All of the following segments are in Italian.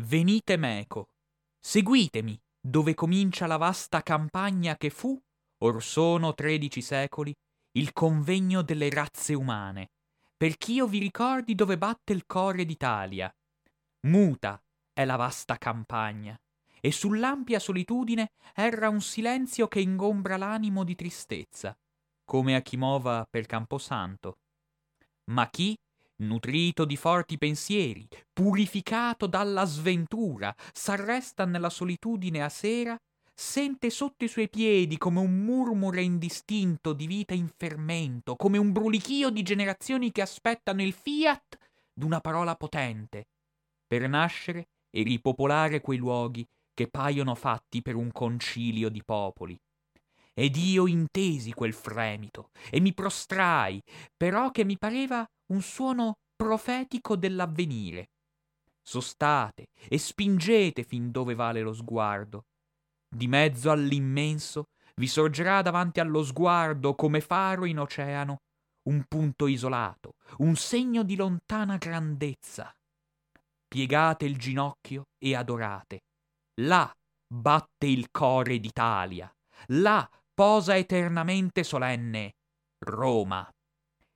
Venite meco, seguitemi, dove comincia la vasta campagna che fu, or sono tredici secoli, il convegno delle razze umane, perch'io vi ricordi dove batte il core d'Italia. Muta è la vasta campagna, e sull'ampia solitudine erra un silenzio che ingombra l'animo di tristezza, come a chi mova per Camposanto. Ma chi, nutrito di forti pensieri, purificato dalla sventura, s'arresta nella solitudine a sera, sente sotto i suoi piedi come un murmure indistinto di vita in fermento, come un brulichio di generazioni che aspettano il fiat d'una parola potente, per nascere e ripopolare quei luoghi che paiono fatti per un concilio di popoli. Ed io intesi quel fremito e mi prostrai, però che mi pareva un suono profetico dell'avvenire. Sostate e spingete fin dove vale lo sguardo. Di mezzo all'immenso vi sorgerà davanti allo sguardo come faro in oceano un punto isolato, un segno di lontana grandezza. Piegate il ginocchio e adorate. Là batte il core d'Italia. Là posa eternamente solenne Roma.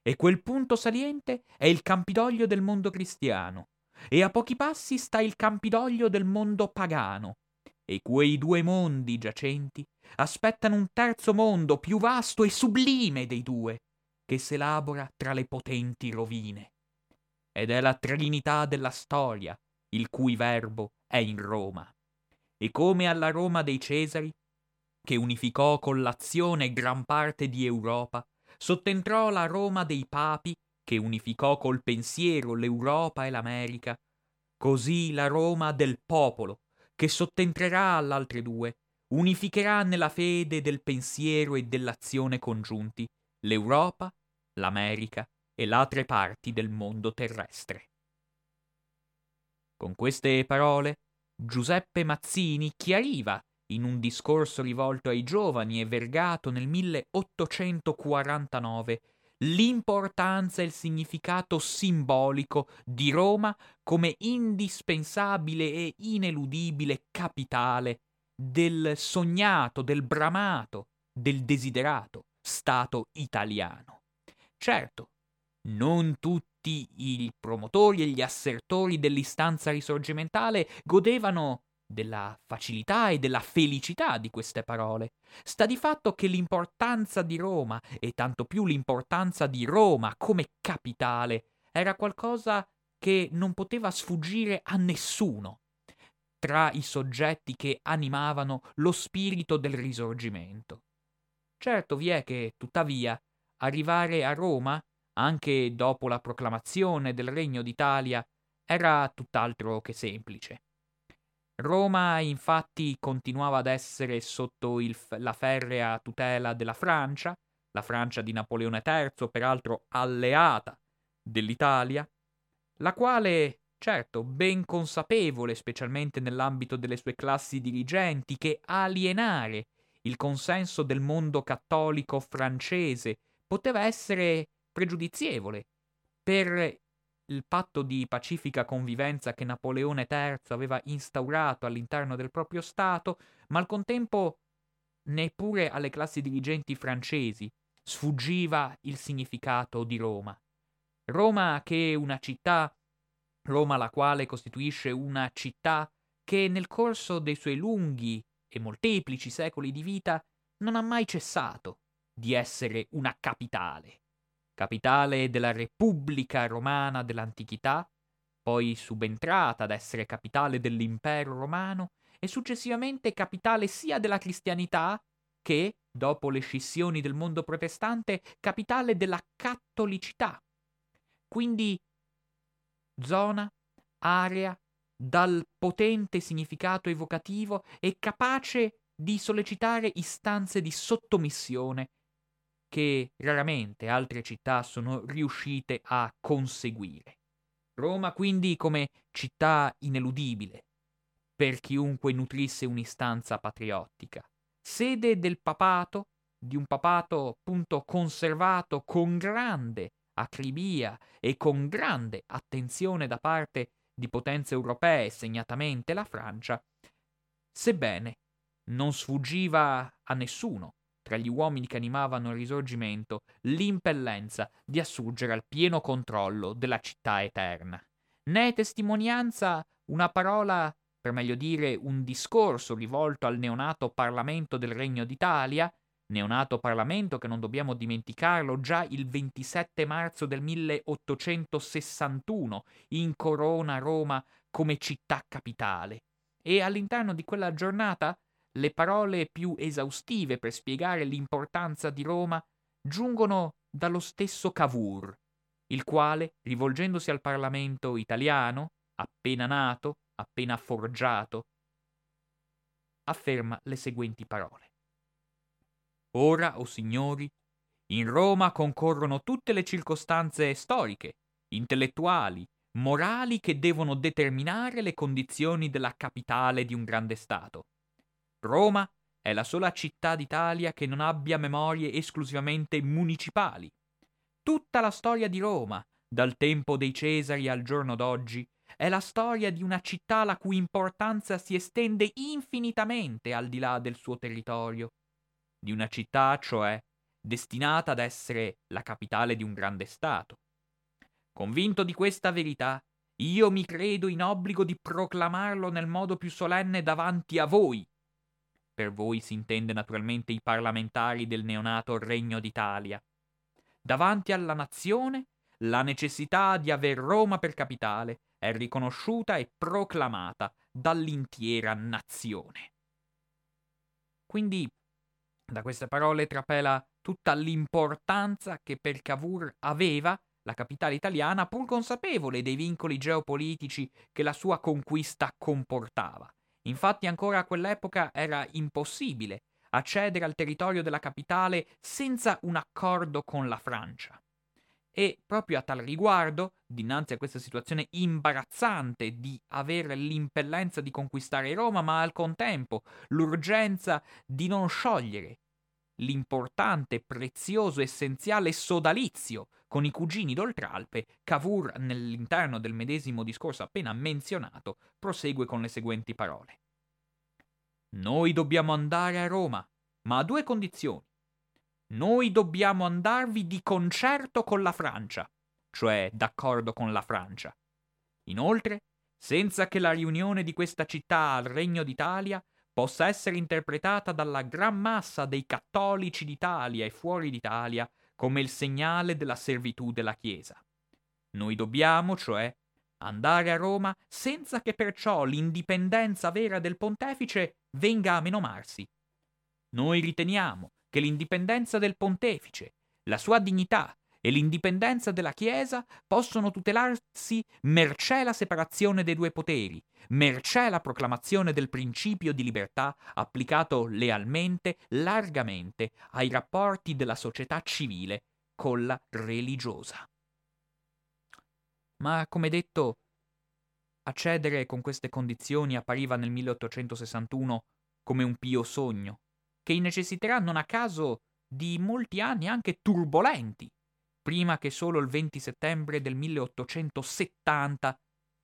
E quel punto saliente è il Campidoglio del mondo cristiano. E a pochi passi sta il Campidoglio del mondo pagano. E quei due mondi giacenti aspettano un terzo mondo più vasto e sublime dei due, che s'elabora tra le potenti rovine. Ed è la Trinità della storia, il cui verbo è in Roma e come alla Roma dei Cesari, che unificò con l'azione gran parte di Europa, sottentrò la Roma dei Papi, che unificò col pensiero l'Europa e l'America, così la Roma del popolo, che sottentrerà all'altre due, unificherà nella fede del pensiero e dell'azione congiunti l'Europa, l'America e l'altre parti del mondo terrestre. Con queste parole Giuseppe Mazzini chiariva, in un discorso rivolto ai giovani e vergato nel 1849, l'importanza e il significato simbolico di Roma come indispensabile e ineludibile capitale del sognato, del bramato, del desiderato Stato italiano. Certo, non tutti i promotori e gli assertori dell'istanza risorgimentale godevano della facilità e della felicità di queste parole. Sta di fatto che l'importanza di Roma, e tanto più l'importanza di Roma come capitale, era qualcosa che non poteva sfuggire a nessuno tra i soggetti che animavano lo spirito del risorgimento. Certo vi è che, tuttavia, arrivare a Roma anche dopo la proclamazione del Regno d'Italia, era tutt'altro che semplice. Roma infatti continuava ad essere sotto il, la ferrea tutela della Francia, la Francia di Napoleone III, peraltro alleata dell'Italia, la quale, certo, ben consapevole, specialmente nell'ambito delle sue classi dirigenti, che alienare il consenso del mondo cattolico francese poteva essere pregiudizievole per il patto di pacifica convivenza che Napoleone III aveva instaurato all'interno del proprio Stato, ma al contempo neppure alle classi dirigenti francesi sfuggiva il significato di Roma. Roma che è una città, Roma la quale costituisce una città che nel corso dei suoi lunghi e molteplici secoli di vita non ha mai cessato di essere una capitale capitale della Repubblica Romana dell'Antichità, poi subentrata ad essere capitale dell'Impero Romano e successivamente capitale sia della cristianità che, dopo le scissioni del mondo protestante, capitale della cattolicità. Quindi zona, area dal potente significato evocativo e capace di sollecitare istanze di sottomissione che raramente altre città sono riuscite a conseguire. Roma quindi come città ineludibile per chiunque nutrisse un'istanza patriottica, sede del papato, di un papato appunto conservato con grande acribia e con grande attenzione da parte di potenze europee, segnatamente la Francia, sebbene non sfuggiva a nessuno tra gli uomini che animavano il risorgimento l'impellenza di assurgere al pieno controllo della città eterna. Ne è testimonianza una parola, per meglio dire un discorso rivolto al neonato Parlamento del Regno d'Italia, neonato Parlamento che non dobbiamo dimenticarlo già il 27 marzo del 1861 incorona Roma come città capitale. E all'interno di quella giornata le parole più esaustive per spiegare l'importanza di Roma giungono dallo stesso Cavour, il quale, rivolgendosi al Parlamento italiano, appena nato, appena forgiato, afferma le seguenti parole. Ora, o oh signori, in Roma concorrono tutte le circostanze storiche, intellettuali, morali che devono determinare le condizioni della capitale di un grande Stato. Roma è la sola città d'Italia che non abbia memorie esclusivamente municipali. Tutta la storia di Roma, dal tempo dei Cesari al giorno d'oggi, è la storia di una città la cui importanza si estende infinitamente al di là del suo territorio di una città, cioè, destinata ad essere la capitale di un grande Stato. Convinto di questa verità, io mi credo in obbligo di proclamarlo nel modo più solenne davanti a voi. Per voi si intende naturalmente i parlamentari del neonato Regno d'Italia. Davanti alla nazione, la necessità di aver Roma per capitale è riconosciuta e proclamata dall'intera nazione. Quindi da queste parole trapela tutta l'importanza che per Cavour aveva la capitale italiana, pur consapevole dei vincoli geopolitici che la sua conquista comportava. Infatti ancora a quell'epoca era impossibile accedere al territorio della capitale senza un accordo con la Francia. E proprio a tal riguardo, dinanzi a questa situazione imbarazzante di avere l'impellenza di conquistare Roma, ma al contempo l'urgenza di non sciogliere l'importante, prezioso, essenziale sodalizio con i cugini d'Oltralpe, Cavour, nell'interno del medesimo discorso appena menzionato, prosegue con le seguenti parole. Noi dobbiamo andare a Roma, ma a due condizioni. Noi dobbiamo andarvi di concerto con la Francia, cioè d'accordo con la Francia. Inoltre, senza che la riunione di questa città al Regno d'Italia possa essere interpretata dalla gran massa dei cattolici d'Italia e fuori d'Italia come il segnale della servitù della Chiesa. Noi dobbiamo, cioè, andare a Roma senza che perciò l'indipendenza vera del pontefice venga a menomarsi. Noi riteniamo che l'indipendenza del pontefice, la sua dignità e l'indipendenza della Chiesa possono tutelarsi mercé la separazione dei due poteri, mercé la proclamazione del principio di libertà applicato lealmente, largamente, ai rapporti della società civile con la religiosa. Ma, come detto, accedere con queste condizioni appariva nel 1861 come un pio sogno, che necessiterà non a caso di molti anni anche turbolenti, prima che solo il 20 settembre del 1870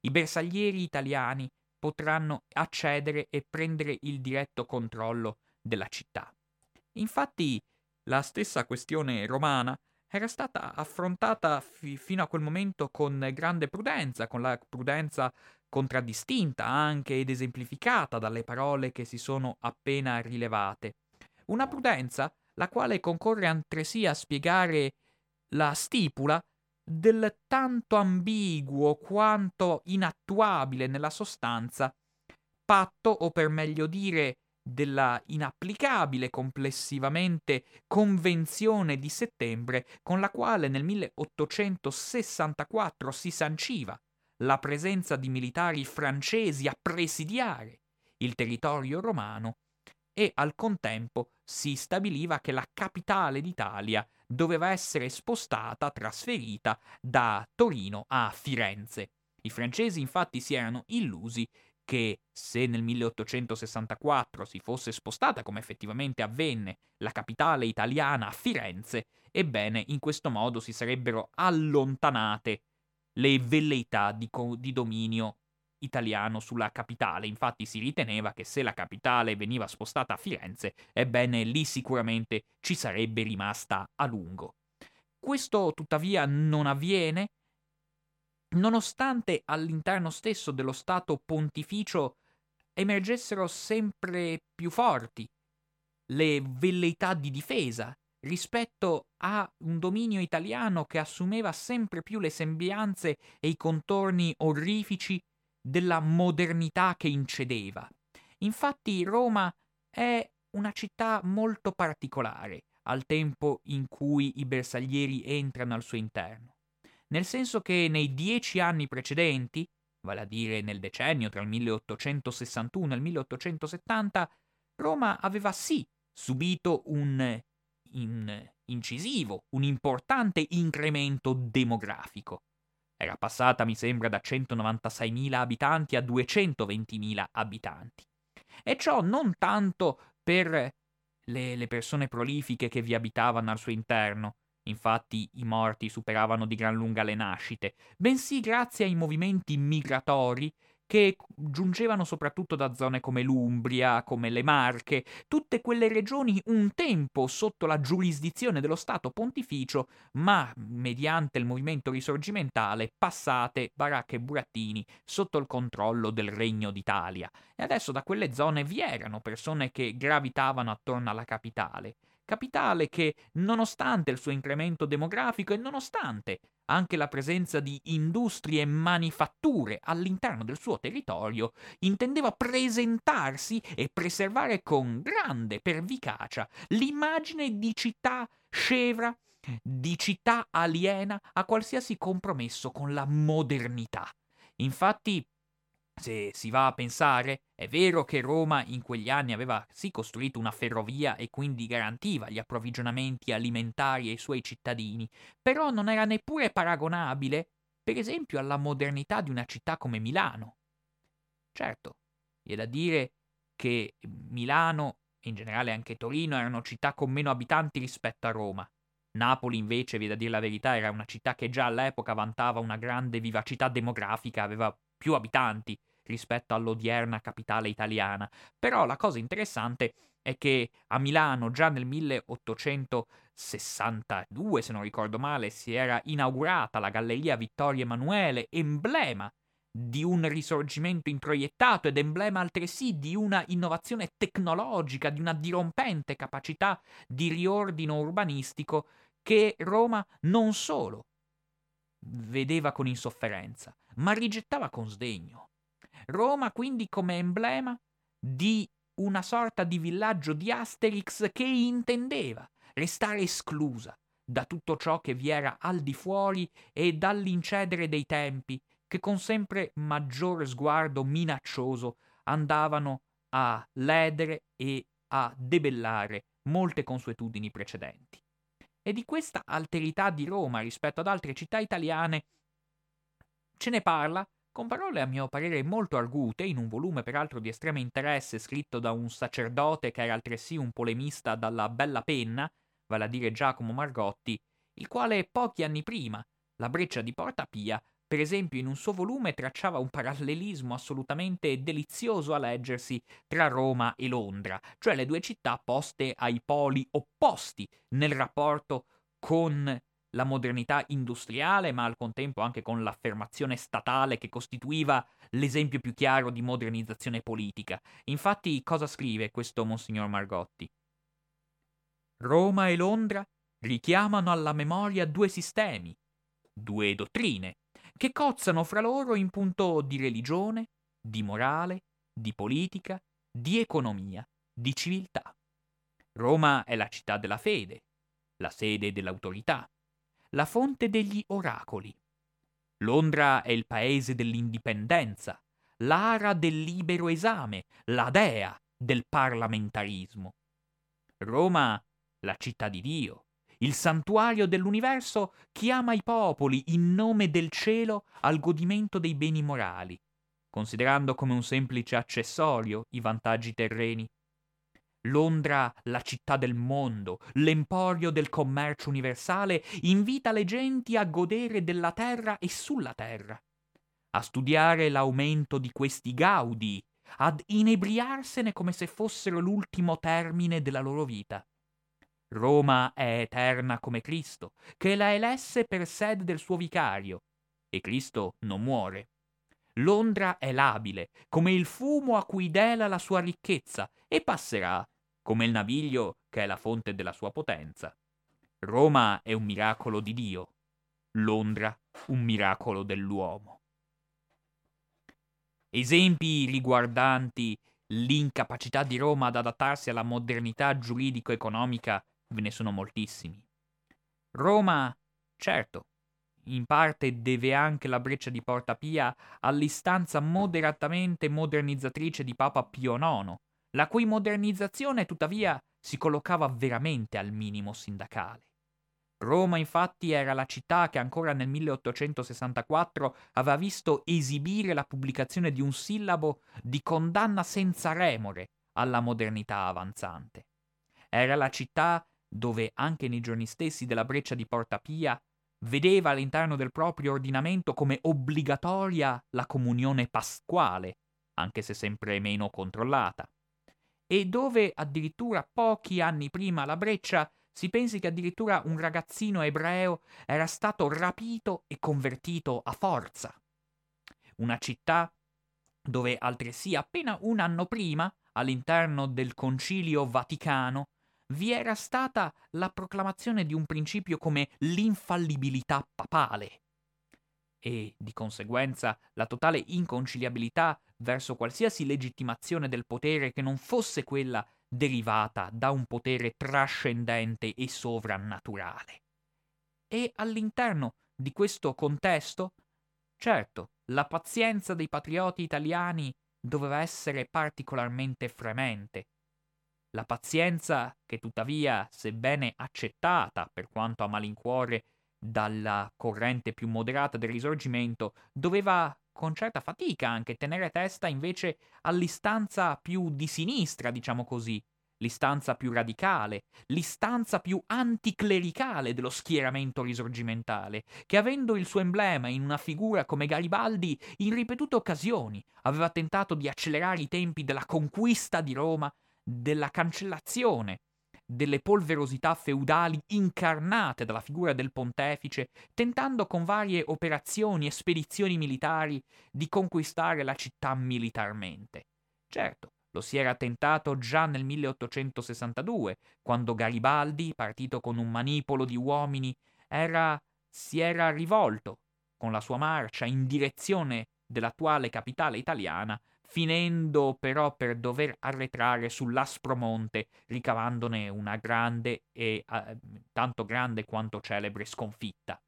i bersaglieri italiani potranno accedere e prendere il diretto controllo della città. Infatti, la stessa questione romana era stata affrontata fi- fino a quel momento con grande prudenza, con la prudenza contraddistinta anche ed esemplificata dalle parole che si sono appena rilevate. Una prudenza la quale concorre altresì a spiegare la stipula del tanto ambiguo quanto inattuabile nella sostanza patto o per meglio dire della inapplicabile complessivamente Convenzione di settembre con la quale nel 1864 si sanciva la presenza di militari francesi a presidiare il territorio romano e al contempo si stabiliva che la capitale d'Italia doveva essere spostata, trasferita da Torino a Firenze. I francesi infatti si erano illusi che se nel 1864 si fosse spostata, come effettivamente avvenne, la capitale italiana a Firenze, ebbene in questo modo si sarebbero allontanate le velleità di, co- di dominio italiano sulla capitale. Infatti si riteneva che se la capitale veniva spostata a Firenze, ebbene lì sicuramente ci sarebbe rimasta a lungo. Questo tuttavia non avviene, nonostante all'interno stesso dello Stato pontificio emergessero sempre più forti le velleità di difesa rispetto a un dominio italiano che assumeva sempre più le sembianze e i contorni orrifici della modernità che incedeva. Infatti Roma è una città molto particolare al tempo in cui i bersaglieri entrano al suo interno, nel senso che nei dieci anni precedenti, vale a dire nel decennio tra il 1861 e il 1870, Roma aveva sì subito un in, incisivo, un importante incremento demografico. Era passata, mi sembra, da 196.000 abitanti a 220.000 abitanti. E ciò non tanto per le, le persone prolifiche che vi abitavano al suo interno, infatti i morti superavano di gran lunga le nascite, bensì grazie ai movimenti migratori che giungevano soprattutto da zone come l'Umbria, come le Marche, tutte quelle regioni un tempo sotto la giurisdizione dello Stato pontificio, ma mediante il movimento risorgimentale passate, baracche e burattini, sotto il controllo del Regno d'Italia. E adesso da quelle zone vi erano persone che gravitavano attorno alla capitale capitale che, nonostante il suo incremento demografico e nonostante anche la presenza di industrie e manifatture all'interno del suo territorio, intendeva presentarsi e preservare con grande pervicacia l'immagine di città scevra, di città aliena a qualsiasi compromesso con la modernità. Infatti, se si va a pensare, è vero che Roma in quegli anni aveva sì costruito una ferrovia e quindi garantiva gli approvvigionamenti alimentari ai suoi cittadini, però non era neppure paragonabile, per esempio, alla modernità di una città come Milano. Certo, è da dire che Milano e in generale anche Torino erano città con meno abitanti rispetto a Roma. Napoli invece, vi da dire la verità, era una città che già all'epoca vantava una grande vivacità demografica, aveva più abitanti rispetto all'odierna capitale italiana. Però la cosa interessante è che a Milano già nel 1862, se non ricordo male, si era inaugurata la Galleria Vittorio Emanuele, emblema di un risorgimento introiettato ed emblema altresì di una innovazione tecnologica, di una dirompente capacità di riordino urbanistico che Roma non solo vedeva con insofferenza, ma rigettava con sdegno. Roma quindi come emblema di una sorta di villaggio di Asterix che intendeva restare esclusa da tutto ciò che vi era al di fuori e dall'incedere dei tempi che con sempre maggior sguardo minaccioso andavano a ledere e a debellare molte consuetudini precedenti. E di questa alterità di Roma rispetto ad altre città italiane ce ne parla con parole a mio parere molto argute, in un volume peraltro di estremo interesse scritto da un sacerdote che era altresì un polemista dalla bella penna, vale a dire Giacomo Margotti, il quale pochi anni prima, la breccia di Porta Pia, per esempio in un suo volume tracciava un parallelismo assolutamente delizioso a leggersi tra Roma e Londra, cioè le due città poste ai poli opposti nel rapporto con la modernità industriale, ma al contempo anche con l'affermazione statale che costituiva l'esempio più chiaro di modernizzazione politica. Infatti, cosa scrive questo Monsignor Margotti? Roma e Londra richiamano alla memoria due sistemi, due dottrine, che cozzano fra loro in punto di religione, di morale, di politica, di economia, di civiltà. Roma è la città della fede, la sede dell'autorità, la fonte degli oracoli. Londra è il paese dell'indipendenza, l'ara del libero esame, la dea del parlamentarismo. Roma, la città di Dio, il santuario dell'universo chiama i popoli in nome del cielo al godimento dei beni morali, considerando come un semplice accessorio i vantaggi terreni. Londra, la città del mondo, l'emporio del commercio universale, invita le genti a godere della terra e sulla terra. a studiare l'aumento di questi gaudi, ad inebriarsene come se fossero l'ultimo termine della loro vita. Roma è eterna come Cristo, che la elesse per sede del suo vicario, e Cristo non muore. Londra è labile, come il fumo a cui dela la sua ricchezza, e passerà, come il naviglio che è la fonte della sua potenza. Roma è un miracolo di Dio, Londra un miracolo dell'uomo. Esempi riguardanti l'incapacità di Roma ad adattarsi alla modernità giuridico-economica ve ne sono moltissimi. Roma, certo, in parte deve anche la breccia di Porta Pia all'istanza moderatamente modernizzatrice di Papa Pio IX, la cui modernizzazione tuttavia si collocava veramente al minimo sindacale. Roma infatti era la città che ancora nel 1864 aveva visto esibire la pubblicazione di un sillabo di condanna senza remore alla modernità avanzante. Era la città dove anche nei giorni stessi della breccia di Porta Pia vedeva all'interno del proprio ordinamento come obbligatoria la comunione pasquale, anche se sempre meno controllata, e dove addirittura pochi anni prima la breccia si pensi che addirittura un ragazzino ebreo era stato rapito e convertito a forza. Una città dove altresì appena un anno prima, all'interno del Concilio Vaticano, vi era stata la proclamazione di un principio come l'infallibilità papale e, di conseguenza, la totale inconciliabilità verso qualsiasi legittimazione del potere che non fosse quella derivata da un potere trascendente e sovrannaturale. E all'interno di questo contesto, certo, la pazienza dei patrioti italiani doveva essere particolarmente fremente. La pazienza che tuttavia, sebbene accettata per quanto a malincuore dalla corrente più moderata del risorgimento, doveva con certa fatica anche tenere testa invece all'istanza più di sinistra, diciamo così, l'istanza più radicale, l'istanza più anticlericale dello schieramento risorgimentale, che avendo il suo emblema in una figura come Garibaldi, in ripetute occasioni aveva tentato di accelerare i tempi della conquista di Roma, della cancellazione delle polverosità feudali incarnate dalla figura del pontefice, tentando con varie operazioni e spedizioni militari di conquistare la città militarmente. Certo, lo si era tentato già nel 1862, quando Garibaldi, partito con un manipolo di uomini, era, si era rivolto con la sua marcia in direzione dell'attuale capitale italiana finendo però per dover arretrare sull'Aspromonte, ricavandone una grande e uh, tanto grande quanto celebre sconfitta.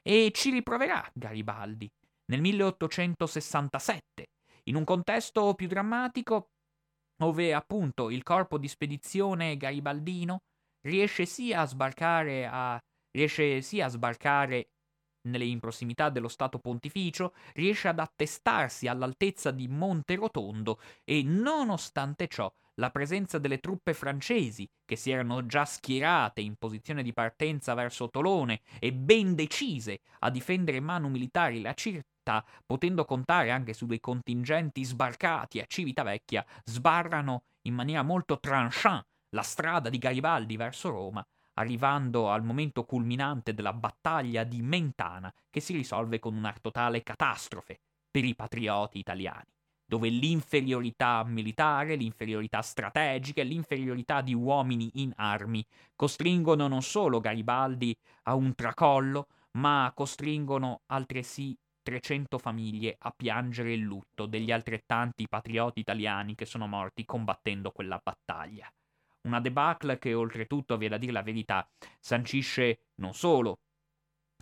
E ci riproverà Garibaldi nel 1867, in un contesto più drammatico, dove appunto il corpo di spedizione garibaldino riesce sia a sbarcare a riesce sia a sbarcare in prossimità dello Stato Pontificio, riesce ad attestarsi all'altezza di Monte Rotondo e, nonostante ciò, la presenza delle truppe francesi, che si erano già schierate in posizione di partenza verso Tolone e ben decise a difendere mano militari la città, potendo contare anche su dei contingenti sbarcati a Civitavecchia, sbarrano in maniera molto tranchant la strada di Garibaldi verso Roma, arrivando al momento culminante della battaglia di Mentana, che si risolve con una totale catastrofe per i patrioti italiani, dove l'inferiorità militare, l'inferiorità strategica e l'inferiorità di uomini in armi costringono non solo Garibaldi a un tracollo, ma costringono altresì 300 famiglie a piangere il lutto degli altrettanti patrioti italiani che sono morti combattendo quella battaglia. Una debacle che oltretutto, vi è da dire la verità, sancisce non solo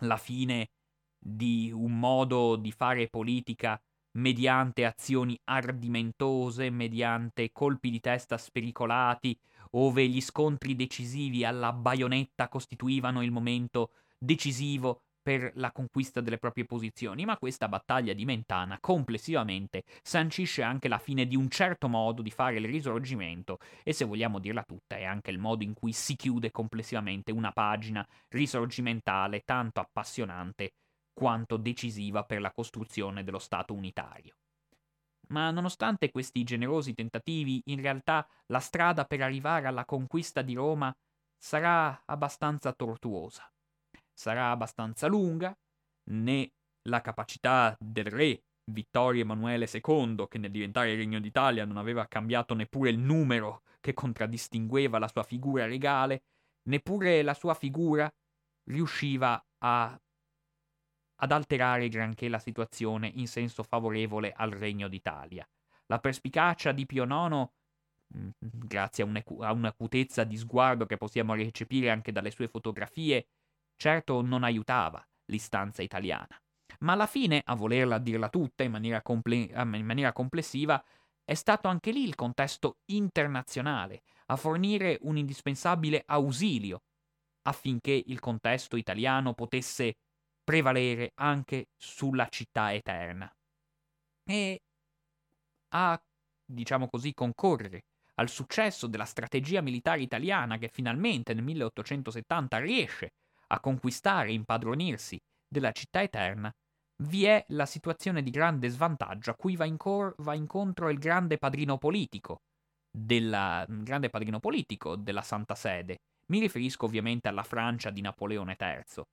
la fine di un modo di fare politica mediante azioni ardimentose, mediante colpi di testa spericolati, ove gli scontri decisivi alla baionetta costituivano il momento decisivo per la conquista delle proprie posizioni, ma questa battaglia di Mentana complessivamente sancisce anche la fine di un certo modo di fare il risorgimento e se vogliamo dirla tutta è anche il modo in cui si chiude complessivamente una pagina risorgimentale tanto appassionante quanto decisiva per la costruzione dello Stato unitario. Ma nonostante questi generosi tentativi, in realtà la strada per arrivare alla conquista di Roma sarà abbastanza tortuosa. Sarà abbastanza lunga, né la capacità del re Vittorio Emanuele II, che nel diventare Regno d'Italia non aveva cambiato neppure il numero che contraddistingueva la sua figura regale, neppure la sua figura riusciva a, ad alterare granché la situazione in senso favorevole al Regno d'Italia. La perspicacia di Pio IX, mm, grazie a un'acutezza di sguardo che possiamo recepire anche dalle sue fotografie, certo non aiutava l'istanza italiana. Ma alla fine, a volerla dirla tutta in maniera, comple- in maniera complessiva, è stato anche lì il contesto internazionale a fornire un indispensabile ausilio affinché il contesto italiano potesse prevalere anche sulla città eterna e a, diciamo così, concorrere al successo della strategia militare italiana che finalmente nel 1870 riesce a conquistare e impadronirsi della città eterna, vi è la situazione di grande svantaggio a cui va, incor- va incontro il grande padrino politico della, grande padrino politico della Santa Sede. Mi riferisco ovviamente alla Francia di Napoleone III,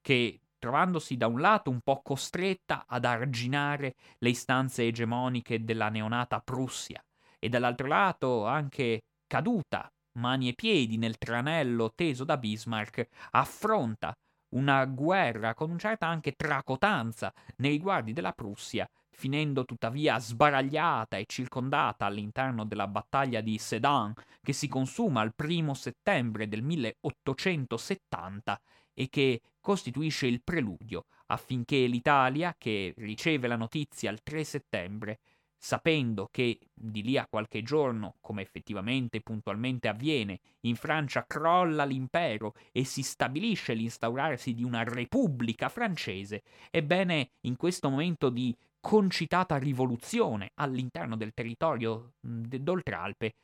che trovandosi da un lato un po' costretta ad arginare le istanze egemoniche della neonata Prussia e dall'altro lato anche caduta, mani e piedi nel tranello teso da Bismarck, affronta una guerra con una certa anche tracotanza nei riguardi della Prussia, finendo tuttavia sbaragliata e circondata all'interno della battaglia di Sedan, che si consuma il primo settembre del 1870 e che costituisce il preludio affinché l'Italia, che riceve la notizia il 3 settembre, sapendo che di lì a qualche giorno, come effettivamente puntualmente avviene, in Francia crolla l'impero e si stabilisce l'instaurarsi di una repubblica francese, ebbene in questo momento di concitata rivoluzione all'interno del territorio d'Oltralpe,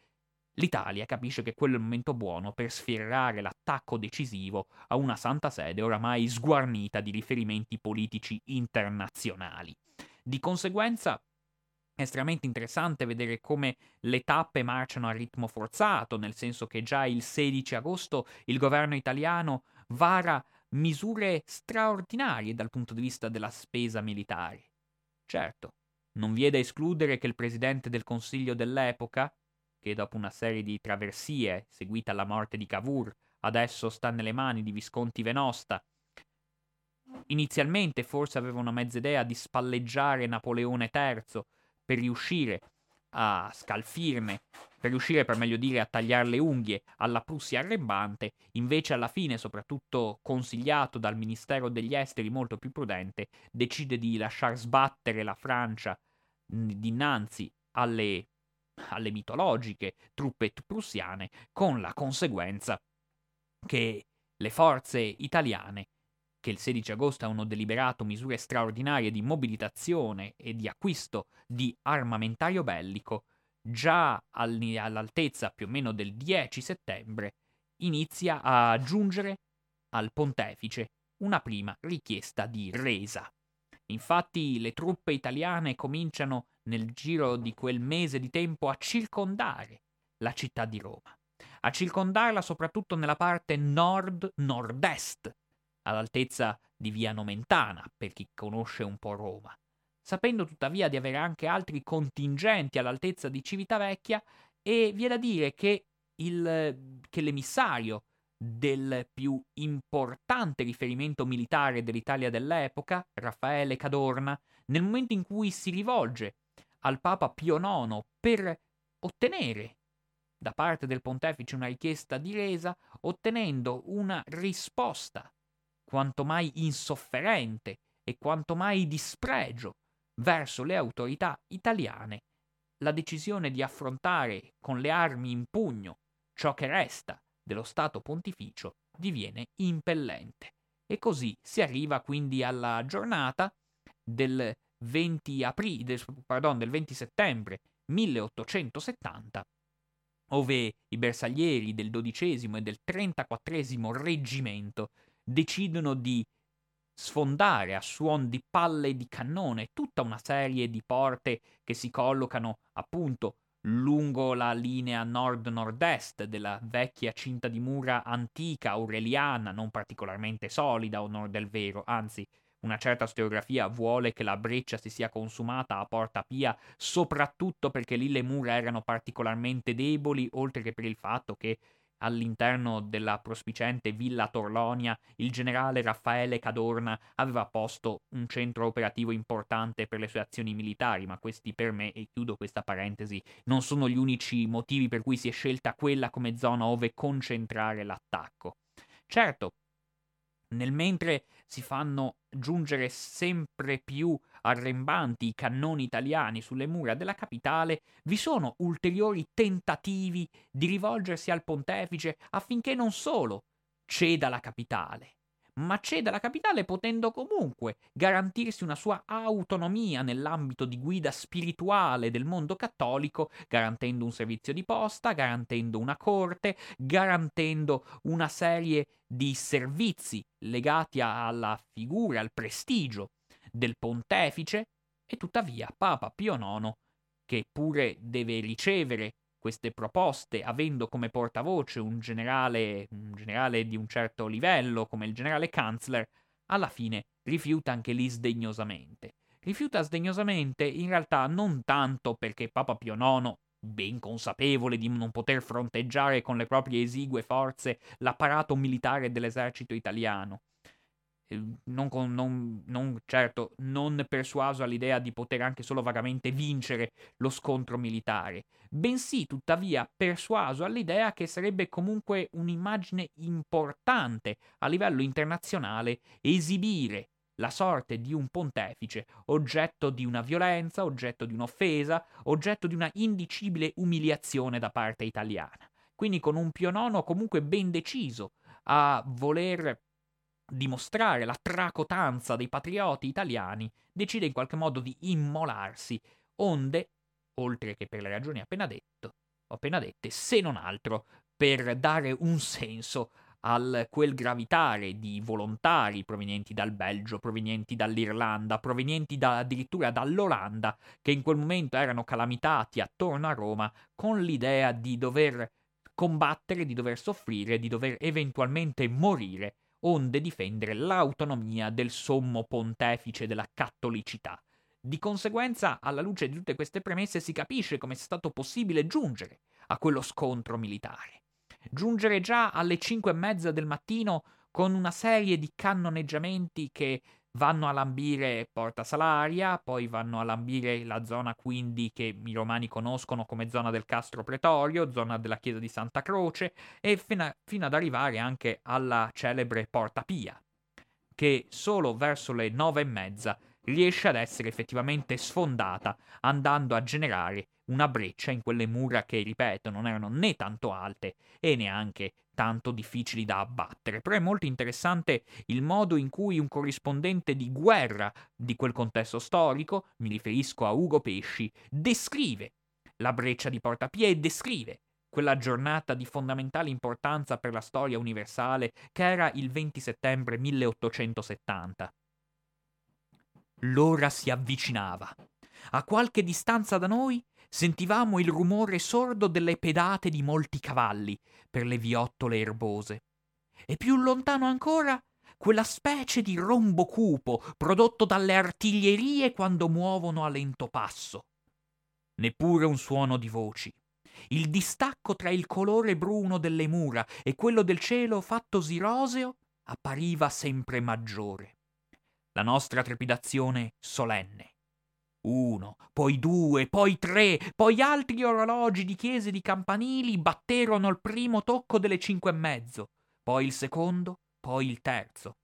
l'Italia capisce che quello è il momento buono per sferrare l'attacco decisivo a una santa sede oramai sguarnita di riferimenti politici internazionali. Di conseguenza, è estremamente interessante vedere come le tappe marciano a ritmo forzato, nel senso che già il 16 agosto il governo italiano vara misure straordinarie dal punto di vista della spesa militare. Certo, non vi è da escludere che il presidente del Consiglio dell'epoca, che dopo una serie di traversie seguita alla morte di Cavour, adesso sta nelle mani di Visconti Venosta, inizialmente forse aveva una mezza idea di spalleggiare Napoleone III, per riuscire a scalfirne, per riuscire per meglio dire a tagliare le unghie alla Prussia arrembante, invece alla fine, soprattutto consigliato dal Ministero degli Esteri molto più prudente, decide di lasciar sbattere la Francia dinanzi alle, alle mitologiche truppe prussiane, con la conseguenza che le forze italiane che il 16 agosto hanno deliberato misure straordinarie di mobilitazione e di acquisto di armamentario bellico, già all'altezza più o meno del 10 settembre inizia a giungere al pontefice una prima richiesta di resa. Infatti le truppe italiane cominciano nel giro di quel mese di tempo a circondare la città di Roma, a circondarla soprattutto nella parte nord-nord-est all'altezza di Via Nomentana, per chi conosce un po' Roma, sapendo tuttavia di avere anche altri contingenti all'altezza di Civitavecchia e vi è da dire che, il, che l'emissario del più importante riferimento militare dell'Italia dell'epoca, Raffaele Cadorna, nel momento in cui si rivolge al Papa Pio IX per ottenere da parte del pontefice una richiesta di resa, ottenendo una risposta quanto mai insofferente e quanto mai dispregio verso le autorità italiane la decisione di affrontare con le armi in pugno ciò che resta dello Stato pontificio diviene impellente. E così si arriva quindi alla giornata del 20, apri- del, pardon, del 20 settembre 1870, ove i bersaglieri del XII e del XXXV reggimento decidono di sfondare a suon di palle di cannone tutta una serie di porte che si collocano appunto lungo la linea nord-nord-est della vecchia cinta di mura antica aureliana, non particolarmente solida o onor del vero, anzi una certa storiografia vuole che la breccia si sia consumata a Porta Pia, soprattutto perché lì le mura erano particolarmente deboli, oltre che per il fatto che all'interno della prospicente Villa Torlonia, il generale Raffaele Cadorna aveva posto un centro operativo importante per le sue azioni militari, ma questi per me, e chiudo questa parentesi, non sono gli unici motivi per cui si è scelta quella come zona ove concentrare l'attacco. Certo, nel mentre si fanno giungere sempre più arrembanti i cannoni italiani sulle mura della capitale, vi sono ulteriori tentativi di rivolgersi al pontefice affinché non solo ceda la capitale, ma ceda la capitale potendo comunque garantirsi una sua autonomia nell'ambito di guida spirituale del mondo cattolico, garantendo un servizio di posta, garantendo una corte, garantendo una serie di servizi legati alla figura, al prestigio del pontefice, e tuttavia Papa Pio IX, che pure deve ricevere queste proposte, avendo come portavoce un generale, un generale di un certo livello come il generale Kanzler, alla fine rifiuta anche lì sdegnosamente. Rifiuta sdegnosamente in realtà non tanto perché Papa Pio IX, ben consapevole di non poter fronteggiare con le proprie esigue forze l'apparato militare dell'esercito italiano, non, con, non, non, certo, non persuaso all'idea di poter anche solo vagamente vincere lo scontro militare, bensì tuttavia persuaso all'idea che sarebbe comunque un'immagine importante a livello internazionale esibire la sorte di un pontefice, oggetto di una violenza, oggetto di un'offesa, oggetto di una indicibile umiliazione da parte italiana. Quindi con un Pio IX comunque ben deciso a voler dimostrare la tracotanza dei patrioti italiani, decide in qualche modo di immolarsi, onde, oltre che per le ragioni appena, detto, appena dette, se non altro per dare un senso al quel gravitare di volontari provenienti dal Belgio, provenienti dall'Irlanda, provenienti da, addirittura dall'Olanda, che in quel momento erano calamitati attorno a Roma con l'idea di dover combattere, di dover soffrire, di dover eventualmente morire onde difendere l'autonomia del sommo pontefice della cattolicità. Di conseguenza, alla luce di tutte queste premesse, si capisce come sia stato possibile giungere a quello scontro militare. Giungere già alle cinque e mezza del mattino con una serie di cannoneggiamenti che vanno a lambire Porta Salaria, poi vanno a lambire la zona quindi che i romani conoscono come zona del Castro Pretorio, zona della chiesa di Santa Croce, e fino, a, fino ad arrivare anche alla celebre Porta Pia, che solo verso le nove e mezza riesce ad essere effettivamente sfondata, andando a generare una breccia in quelle mura che, ripeto, non erano né tanto alte e neanche tanto difficili da abbattere. Però è molto interessante il modo in cui un corrispondente di guerra di quel contesto storico, mi riferisco a Ugo Pesci, descrive la breccia di Portapie e descrive quella giornata di fondamentale importanza per la storia universale che era il 20 settembre 1870. L'ora si avvicinava. A qualche distanza da noi sentivamo il rumore sordo delle pedate di molti cavalli per le viottole erbose. E più lontano ancora quella specie di rombo cupo prodotto dalle artiglierie quando muovono a lento passo. Neppure un suono di voci. Il distacco tra il colore bruno delle mura e quello del cielo fattosi roseo appariva sempre maggiore. La nostra trepidazione solenne uno, poi due, poi tre, poi altri orologi di chiese di campanili batterono il primo tocco delle cinque e mezzo, poi il secondo, poi il terzo.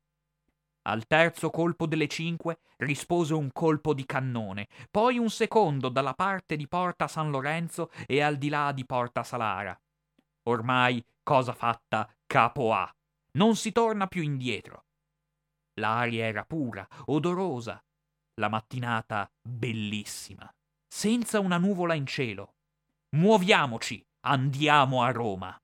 Al terzo colpo delle cinque rispose un colpo di cannone, poi un secondo dalla parte di Porta San Lorenzo e al di là di Porta Salara. Ormai cosa fatta capo A. Non si torna più indietro. L'aria era pura, odorosa, la mattinata bellissima, senza una nuvola in cielo. Muoviamoci, andiamo a Roma.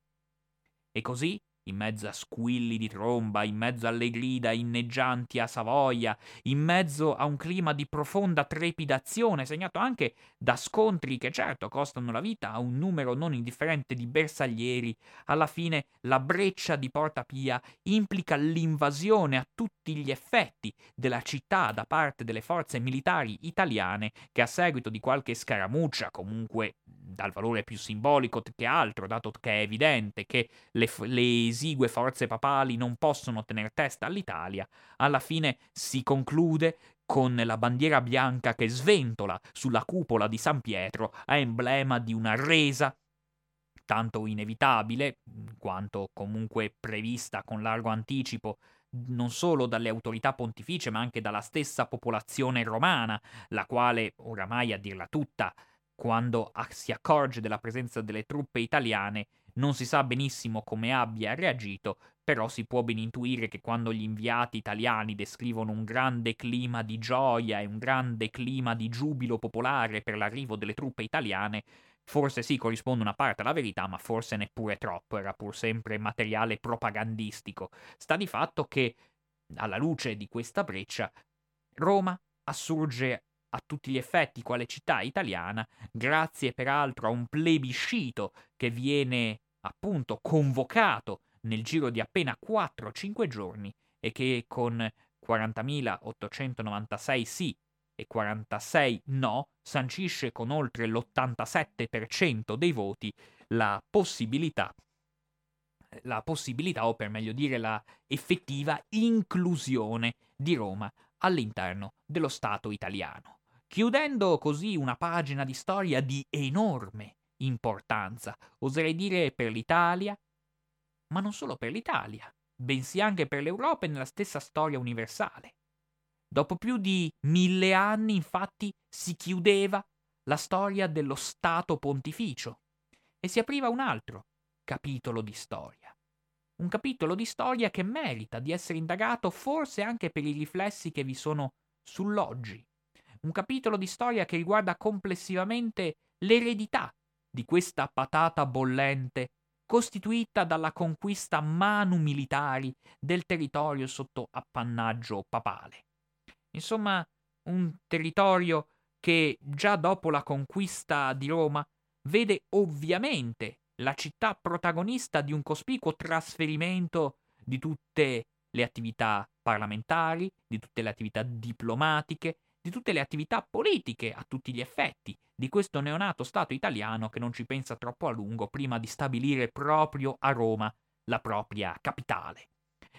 E così, in mezzo a squilli di tromba, in mezzo alle grida inneggianti a Savoia, in mezzo a un clima di profonda trepidazione, segnato anche da scontri che certo costano la vita a un numero non indifferente di bersaglieri, alla fine la breccia di Porta Pia implica l'invasione a tutti gli effetti della città da parte delle forze militari italiane che a seguito di qualche scaramuccia, comunque dal valore più simbolico che altro, dato che è evidente che le, le esigue forze papali non possono tenere testa all'Italia, alla fine si conclude con la bandiera bianca che sventola sulla cupola di San Pietro a emblema di una resa tanto inevitabile, quanto comunque prevista con largo anticipo non solo dalle autorità pontificie, ma anche dalla stessa popolazione romana, la quale, oramai a dirla tutta, quando si accorge della presenza delle truppe italiane, non si sa benissimo come abbia reagito, però si può ben intuire che quando gli inviati italiani descrivono un grande clima di gioia e un grande clima di giubilo popolare per l'arrivo delle truppe italiane, forse sì corrisponde una parte alla verità, ma forse neppure troppo, era pur sempre materiale propagandistico. Sta di fatto che, alla luce di questa breccia, Roma assurge a tutti gli effetti quale città italiana, grazie peraltro a un plebiscito che viene appunto convocato nel giro di appena 4-5 giorni e che con 40.896 sì e 46 no sancisce con oltre l'87% dei voti la possibilità la possibilità o per meglio dire la effettiva inclusione di Roma all'interno dello Stato italiano. Chiudendo così una pagina di storia di enorme importanza, oserei dire per l'Italia, ma non solo per l'Italia, bensì anche per l'Europa e nella stessa storia universale. Dopo più di mille anni, infatti, si chiudeva la storia dello Stato pontificio e si apriva un altro capitolo di storia. Un capitolo di storia che merita di essere indagato forse anche per i riflessi che vi sono sull'oggi un capitolo di storia che riguarda complessivamente l'eredità di questa patata bollente costituita dalla conquista manu militari del territorio sotto appannaggio papale. Insomma, un territorio che già dopo la conquista di Roma vede ovviamente la città protagonista di un cospicuo trasferimento di tutte le attività parlamentari, di tutte le attività diplomatiche, di tutte le attività politiche a tutti gli effetti di questo neonato Stato italiano che non ci pensa troppo a lungo prima di stabilire proprio a Roma la propria capitale.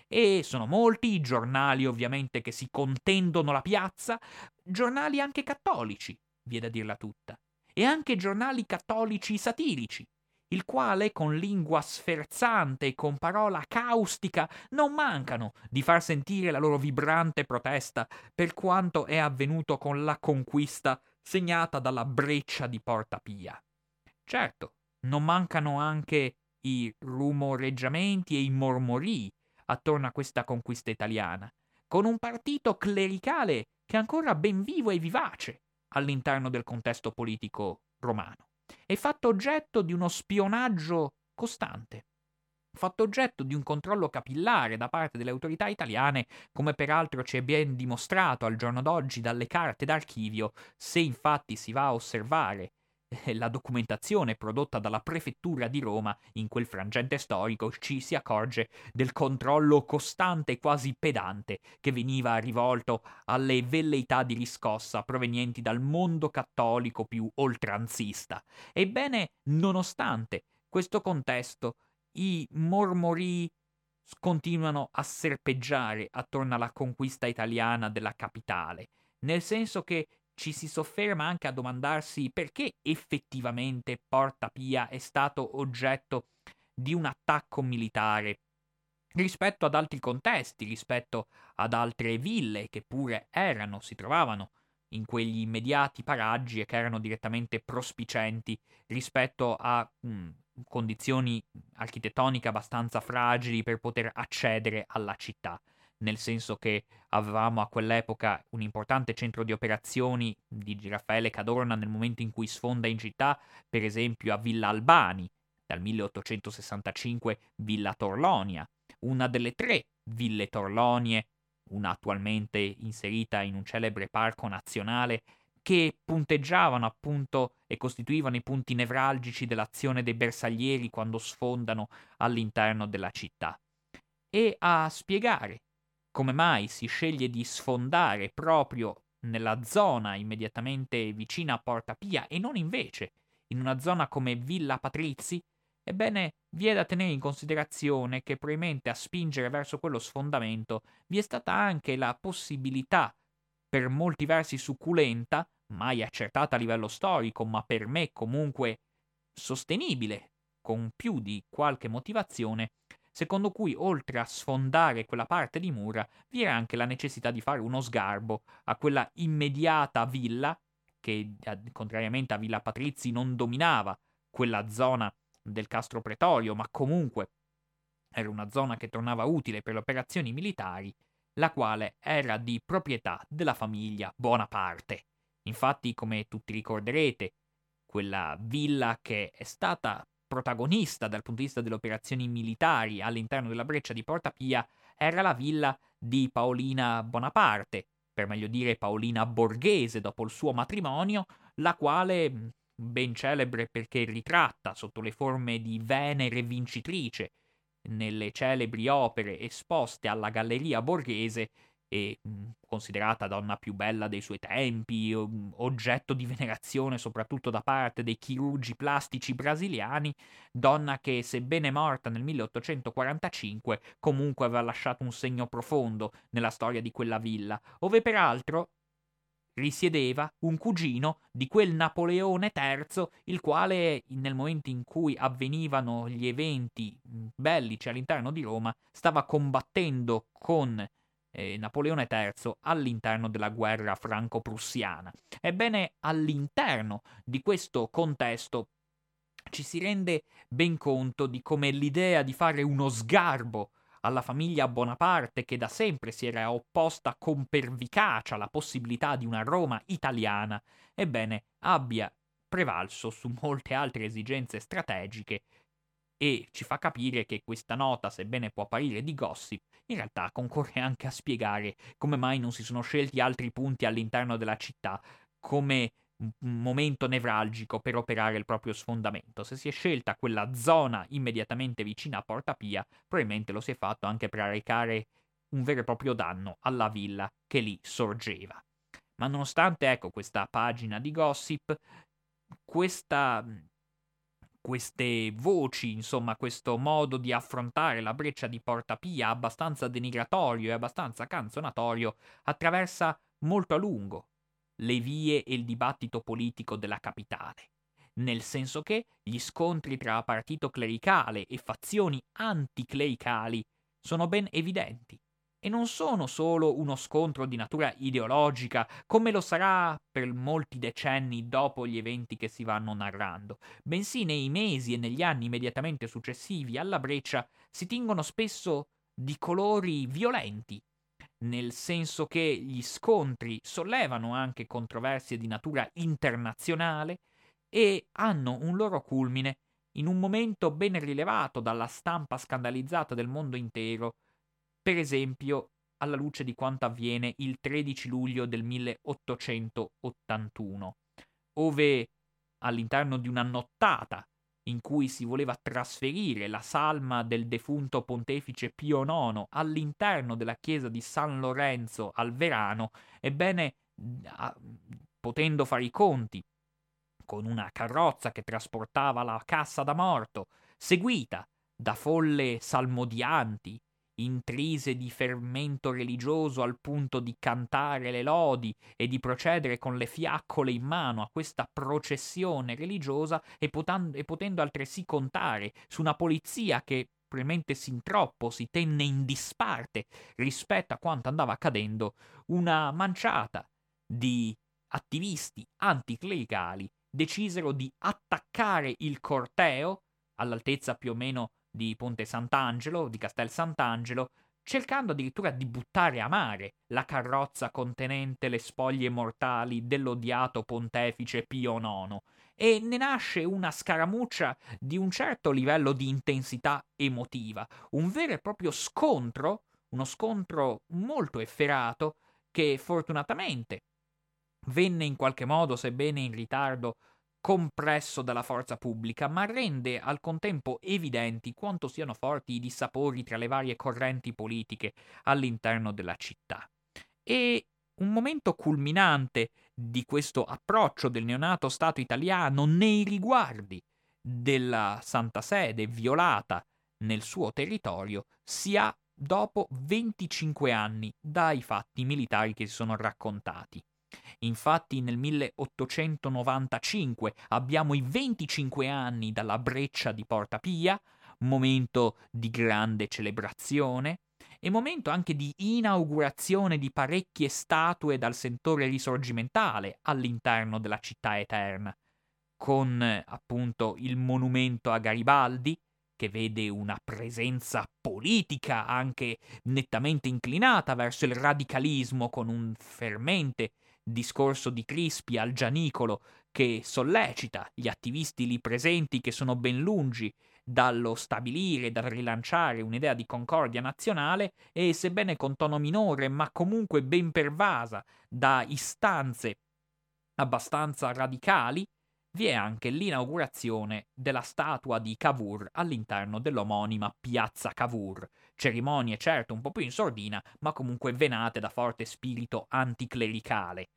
E sono molti i giornali ovviamente che si contendono la piazza, giornali anche cattolici, vi è da dirla tutta, e anche giornali cattolici satirici, il quale con lingua sferzante e con parola caustica non mancano di far sentire la loro vibrante protesta per quanto è avvenuto con la conquista segnata dalla breccia di Porta Pia. Certo, non mancano anche i rumoreggiamenti e i mormorii attorno a questa conquista italiana, con un partito clericale che è ancora ben vivo e vivace all'interno del contesto politico romano è fatto oggetto di uno spionaggio costante, fatto oggetto di un controllo capillare da parte delle autorità italiane, come peraltro ci è ben dimostrato al giorno d'oggi dalle carte d'archivio, se infatti si va a osservare la documentazione prodotta dalla prefettura di Roma in quel frangente storico ci si accorge del controllo costante e quasi pedante che veniva rivolto alle velleità di riscossa provenienti dal mondo cattolico più oltranzista. Ebbene, nonostante questo contesto, i mormorii continuano a serpeggiare attorno alla conquista italiana della capitale, nel senso che ci si sofferma anche a domandarsi perché effettivamente Porta Pia è stato oggetto di un attacco militare rispetto ad altri contesti, rispetto ad altre ville che pure erano, si trovavano in quegli immediati paraggi e che erano direttamente prospicenti rispetto a mh, mm, condizioni architettoniche abbastanza fragili per poter accedere alla città nel senso che avevamo a quell'epoca un importante centro di operazioni di Raffaele Cadorna nel momento in cui sfonda in città, per esempio a Villa Albani, dal 1865 Villa Torlonia, una delle tre ville Torlonie, una attualmente inserita in un celebre parco nazionale, che punteggiavano appunto e costituivano i punti nevralgici dell'azione dei bersaglieri quando sfondano all'interno della città. E a spiegare come mai si sceglie di sfondare proprio nella zona immediatamente vicina a Porta Pia e non invece in una zona come Villa Patrizi, ebbene vi è da tenere in considerazione che probabilmente a spingere verso quello sfondamento vi è stata anche la possibilità, per molti versi succulenta, mai accertata a livello storico, ma per me comunque sostenibile, con più di qualche motivazione, secondo cui oltre a sfondare quella parte di mura vi era anche la necessità di fare uno sgarbo a quella immediata villa, che contrariamente a Villa Patrizi non dominava quella zona del Castro Pretorio, ma comunque era una zona che tornava utile per le operazioni militari, la quale era di proprietà della famiglia Bonaparte. Infatti, come tutti ricorderete, quella villa che è stata protagonista dal punto di vista delle operazioni militari all'interno della breccia di Porta Pia era la villa di Paolina Bonaparte, per meglio dire Paolina Borghese dopo il suo matrimonio, la quale, ben celebre perché ritratta sotto le forme di Venere vincitrice nelle celebri opere esposte alla Galleria Borghese, e considerata donna più bella dei suoi tempi, mhmm, oggetto di venerazione soprattutto da parte dei chirurgi plastici brasiliani, donna che, sebbene morta nel 1845, comunque aveva lasciato un segno profondo nella storia di quella villa, ove peraltro risiedeva un cugino di quel Napoleone III, il quale nel momento in cui avvenivano gli eventi bellici all'interno di Roma stava combattendo con eh, Napoleone III all'interno della guerra franco-prussiana. Ebbene, all'interno di questo contesto ci si rende ben conto di come l'idea di fare uno sgarbo alla famiglia Bonaparte, che da sempre si era opposta con pervicacia alla possibilità di una Roma italiana, ebbene abbia prevalso su molte altre esigenze strategiche e ci fa capire che questa nota, sebbene può apparire di gossip, in realtà concorre anche a spiegare come mai non si sono scelti altri punti all'interno della città come momento nevralgico per operare il proprio sfondamento. Se si è scelta quella zona immediatamente vicina a Porta Pia, probabilmente lo si è fatto anche per arrecare un vero e proprio danno alla villa che lì sorgeva. Ma nonostante, ecco, questa pagina di gossip, questa queste voci, insomma, questo modo di affrontare la breccia di Porta Pia abbastanza denigratorio e abbastanza canzonatorio attraversa molto a lungo le vie e il dibattito politico della capitale, nel senso che gli scontri tra partito clericale e fazioni anticlericali sono ben evidenti e non sono solo uno scontro di natura ideologica, come lo sarà per molti decenni dopo gli eventi che si vanno narrando, bensì nei mesi e negli anni immediatamente successivi alla breccia si tingono spesso di colori violenti, nel senso che gli scontri sollevano anche controversie di natura internazionale e hanno un loro culmine in un momento ben rilevato dalla stampa scandalizzata del mondo intero, per esempio alla luce di quanto avviene il 13 luglio del 1881, ove all'interno di una nottata in cui si voleva trasferire la salma del defunto pontefice Pio IX all'interno della chiesa di San Lorenzo al Verano, ebbene, potendo fare i conti con una carrozza che trasportava la cassa da morto, seguita da folle salmodianti, intrise di fermento religioso al punto di cantare le lodi e di procedere con le fiaccole in mano a questa processione religiosa e, potan- e potendo altresì contare su una polizia che probabilmente sin troppo si tenne in disparte rispetto a quanto andava accadendo, una manciata di attivisti anticlericali decisero di attaccare il corteo all'altezza più o meno di Ponte Sant'Angelo, di Castel Sant'Angelo, cercando addirittura di buttare a mare la carrozza contenente le spoglie mortali dell'odiato pontefice Pio IX, e ne nasce una scaramuccia di un certo livello di intensità emotiva, un vero e proprio scontro, uno scontro molto efferato che fortunatamente venne in qualche modo, sebbene in ritardo, compresso dalla forza pubblica, ma rende al contempo evidenti quanto siano forti i dissapori tra le varie correnti politiche all'interno della città. E un momento culminante di questo approccio del neonato Stato italiano nei riguardi della Santa Sede violata nel suo territorio si ha dopo 25 anni dai fatti militari che si sono raccontati. Infatti nel 1895 abbiamo i 25 anni dalla breccia di Porta Pia, momento di grande celebrazione e momento anche di inaugurazione di parecchie statue dal sentore risorgimentale all'interno della città eterna, con appunto il monumento a Garibaldi, che vede una presenza politica anche nettamente inclinata verso il radicalismo con un fermente discorso di Crispi al Gianicolo che sollecita gli attivisti lì presenti che sono ben lungi dallo stabilire, dal rilanciare un'idea di concordia nazionale e sebbene con tono minore ma comunque ben pervasa da istanze abbastanza radicali, vi è anche l'inaugurazione della statua di Cavour all'interno dell'omonima piazza Cavour, cerimonie certo un po' più in sordina, ma comunque venate da forte spirito anticlericale.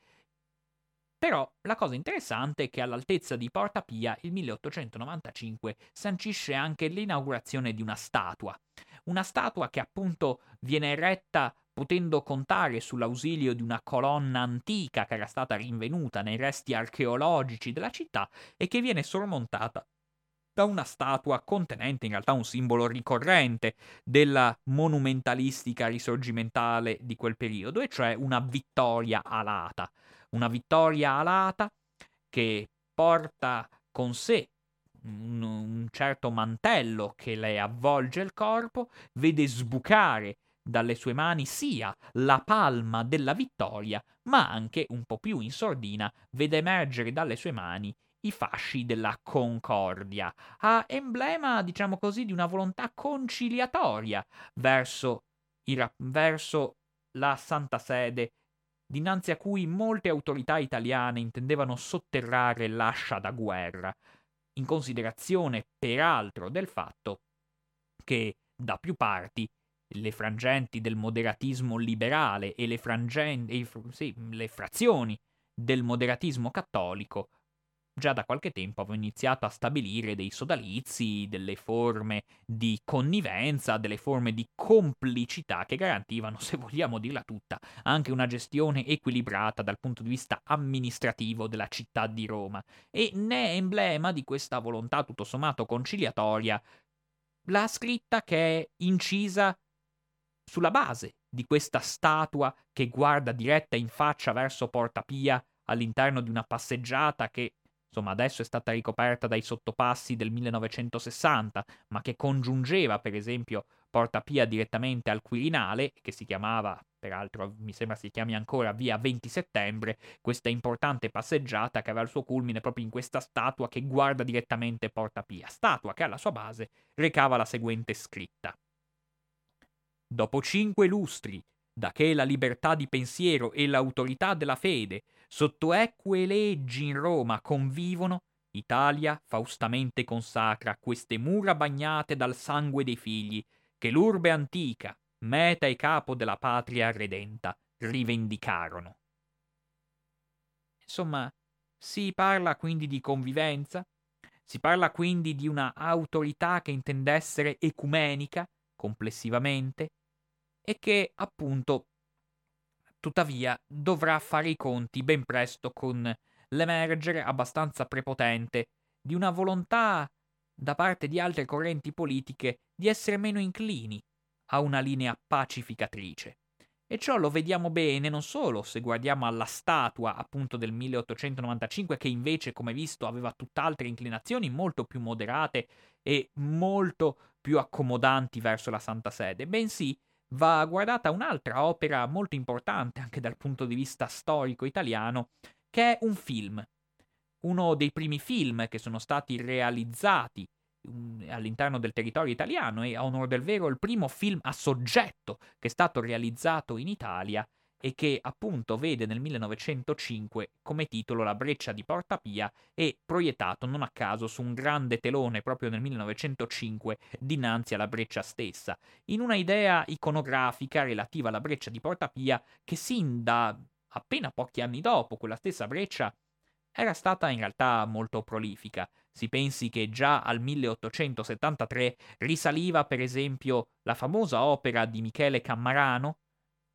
Però la cosa interessante è che all'altezza di Porta Pia il 1895 sancisce anche l'inaugurazione di una statua. Una statua che appunto viene eretta potendo contare sull'ausilio di una colonna antica che era stata rinvenuta nei resti archeologici della città e che viene sormontata da una statua contenente in realtà un simbolo ricorrente della monumentalistica risorgimentale di quel periodo, e cioè una vittoria alata. Una vittoria alata che porta con sé un, certo mantello che le avvolge il corpo, vede sbucare dalle sue mani sia la palma della vittoria, ma anche, un po' più in sordina, vede emergere dalle sue mani i fasci della concordia, a emblema, diciamo così, di una volontà conciliatoria verso, i, verso la Santa Sede, dinanzi a cui molte autorità italiane intendevano sotterrare l'ascia da guerra, in considerazione peraltro del fatto che da più parti le frangenti del moderatismo liberale e le, frangenti, sì, le frazioni del moderatismo cattolico già da qualche tempo avevo iniziato a stabilire dei sodalizi, delle forme di connivenza, delle forme di complicità che garantivano, se vogliamo dirla tutta, anche una gestione equilibrata dal punto di vista amministrativo della città di Roma. E ne è emblema di questa volontà tutto sommato conciliatoria la scritta che è incisa sulla base di questa statua che guarda diretta in faccia verso Porta Pia all'interno di una passeggiata che insomma adesso è stata ricoperta dai sottopassi del 1960, ma che congiungeva per esempio Porta Pia direttamente al Quirinale, che si chiamava, peraltro mi sembra si chiami ancora via 20 settembre, questa importante passeggiata che aveva il suo culmine proprio in questa statua che guarda direttamente Porta Pia, statua che alla sua base recava la seguente scritta. Dopo cinque lustri, da che la libertà di pensiero e l'autorità della fede sotto eque leggi in Roma convivono, Italia faustamente consacra queste mura bagnate dal sangue dei figli, che l'urbe antica, meta e capo della patria redenta, rivendicarono. Insomma, si parla quindi di convivenza, si parla quindi di una autorità che intende essere ecumenica complessivamente, e che appunto tuttavia dovrà fare i conti ben presto con l'emergere abbastanza prepotente di una volontà da parte di altre correnti politiche di essere meno inclini a una linea pacificatrice. E ciò lo vediamo bene non solo se guardiamo alla statua appunto del 1895 che invece come visto aveva tutt'altre inclinazioni molto più moderate e molto più accomodanti verso la Santa Sede, bensì va guardata un'altra opera molto importante anche dal punto di vista storico italiano, che è un film. Uno dei primi film che sono stati realizzati mm, all'interno del territorio italiano e a onore del vero il primo film a soggetto che è stato realizzato in Italia e che appunto vede nel 1905 come titolo La breccia di Porta Pia e proiettato non a caso su un grande telone proprio nel 1905 dinanzi alla breccia stessa, in una idea iconografica relativa alla breccia di Porta Pia che sin da appena pochi anni dopo quella stessa breccia era stata in realtà molto prolifica. Si pensi che già al 1873 risaliva per esempio la famosa opera di Michele Cammarano,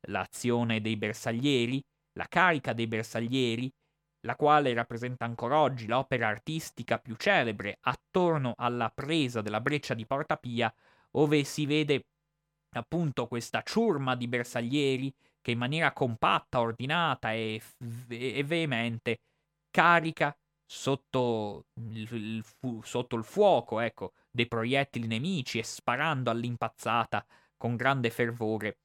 l'azione dei bersaglieri, la carica dei bersaglieri, la quale rappresenta ancora oggi l'opera artistica più celebre attorno alla presa della breccia di Porta Pia, dove si vede appunto questa ciurma di bersaglieri che in maniera compatta, ordinata e, e veemente carica sotto il fu- sotto il fuoco ecco, dei proiettili nemici e sparando all'impazzata con grande fervore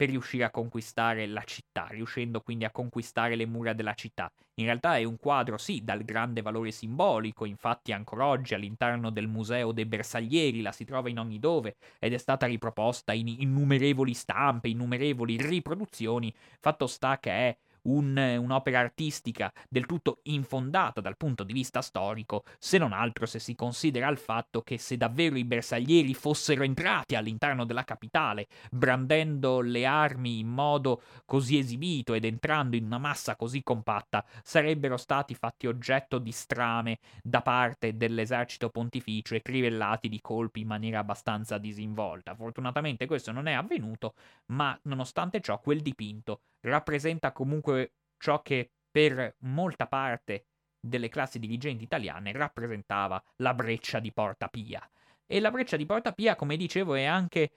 per riuscire a conquistare la città, riuscendo quindi a conquistare le mura della città. In realtà è un quadro, sì, dal grande valore simbolico, infatti ancora oggi all'interno del Museo dei Bersaglieri la si trova in ogni dove ed è stata riproposta in innumerevoli stampe, innumerevoli riproduzioni, fatto sta che è un, un'opera artistica del tutto infondata dal punto di vista storico, se non altro se si considera il fatto che se davvero i bersaglieri fossero entrati all'interno della capitale, brandendo le armi in modo così esibito ed entrando in una massa così compatta, sarebbero stati fatti oggetto di strame da parte dell'esercito pontificio e crivellati di colpi in maniera abbastanza disinvolta. Fortunatamente questo non è avvenuto, ma nonostante ciò quel dipinto rappresenta comunque ciò che per molta parte delle classi dirigenti italiane rappresentava la breccia di Porta Pia. E la breccia di Porta Pia, come dicevo, è anche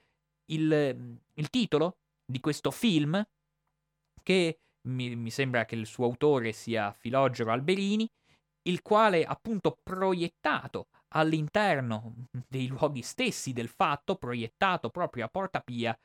il, il titolo di questo film che mi, mi, sembra che il suo autore sia Filogero Alberini, il quale appunto proiettato all'interno dei luoghi stessi del fatto, proiettato proprio a Porta Pia,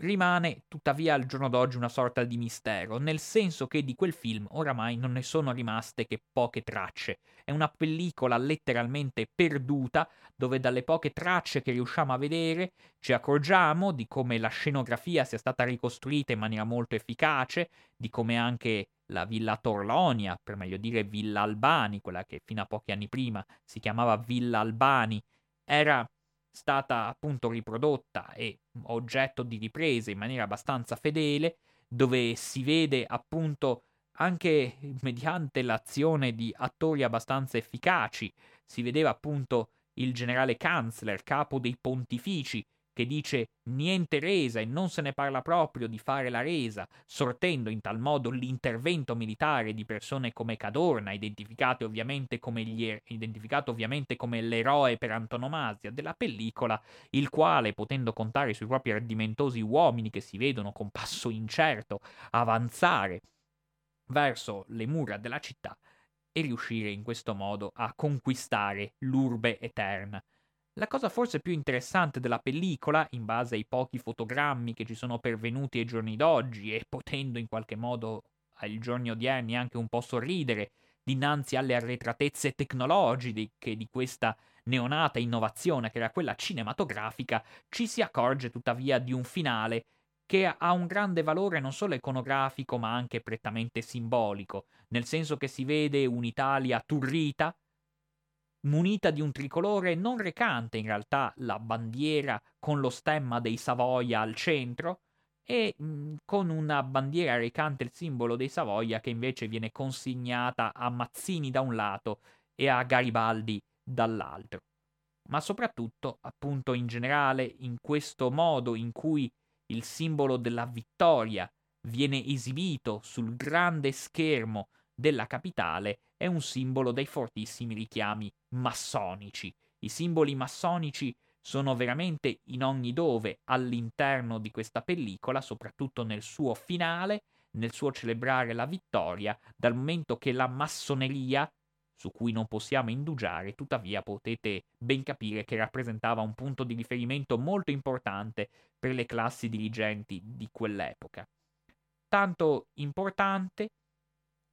rimane tuttavia al giorno d'oggi una sorta di mistero, nel senso che di quel film oramai non ne sono rimaste che poche tracce. È una pellicola letteralmente perduta, dove dalle poche tracce che riusciamo a vedere ci accorgiamo di come la scenografia sia stata ricostruita in maniera molto efficace, di come anche la Villa Torlonia, per meglio dire Villa Albani, quella che fino a pochi anni prima si chiamava Villa Albani, era stata appunto riprodotta e oggetto di riprese in maniera abbastanza fedele, dove si vede appunto anche mediante l'azione di attori abbastanza efficaci, si vedeva appunto il generale Kanzler, capo dei pontifici, che dice niente resa e non se ne parla proprio di fare la resa, sortendo in tal modo l'intervento militare di persone come Cadorna, identificato ovviamente come, gli, identificato ovviamente come l'eroe per antonomasia della pellicola, il quale, potendo contare sui propri ardimentosi uomini che si vedono con passo incerto avanzare verso le mura della città, e riuscire in questo modo a conquistare l'urbe eterna. La cosa forse più interessante della pellicola, in base ai pochi fotogrammi che ci sono pervenuti ai giorni d'oggi e potendo in qualche modo ai giorni odierni anche un po' sorridere dinanzi alle arretratezze tecnologiche di questa neonata innovazione che era quella cinematografica, ci si accorge tuttavia di un finale che ha un grande valore non solo iconografico ma anche prettamente simbolico, nel senso che si vede un'Italia turrita, munita di un tricolore non recante in realtà la bandiera con lo stemma dei Savoia al centro e mh, mm, con una bandiera recante il simbolo dei Savoia che invece viene consignata a Mazzini da un lato e a Garibaldi dall'altro. Ma soprattutto, appunto in generale, in questo modo in cui il simbolo della vittoria viene esibito sul grande schermo della capitale è un simbolo dei fortissimi richiami massonici. I simboli massonici sono veramente in ogni dove all'interno di questa pellicola, soprattutto nel suo finale, nel suo celebrare la vittoria, dal momento che la massoneria su cui non possiamo indugiare, tuttavia potete ben capire che rappresentava un punto di riferimento molto importante per le classi dirigenti di quell'epoca. Tanto importante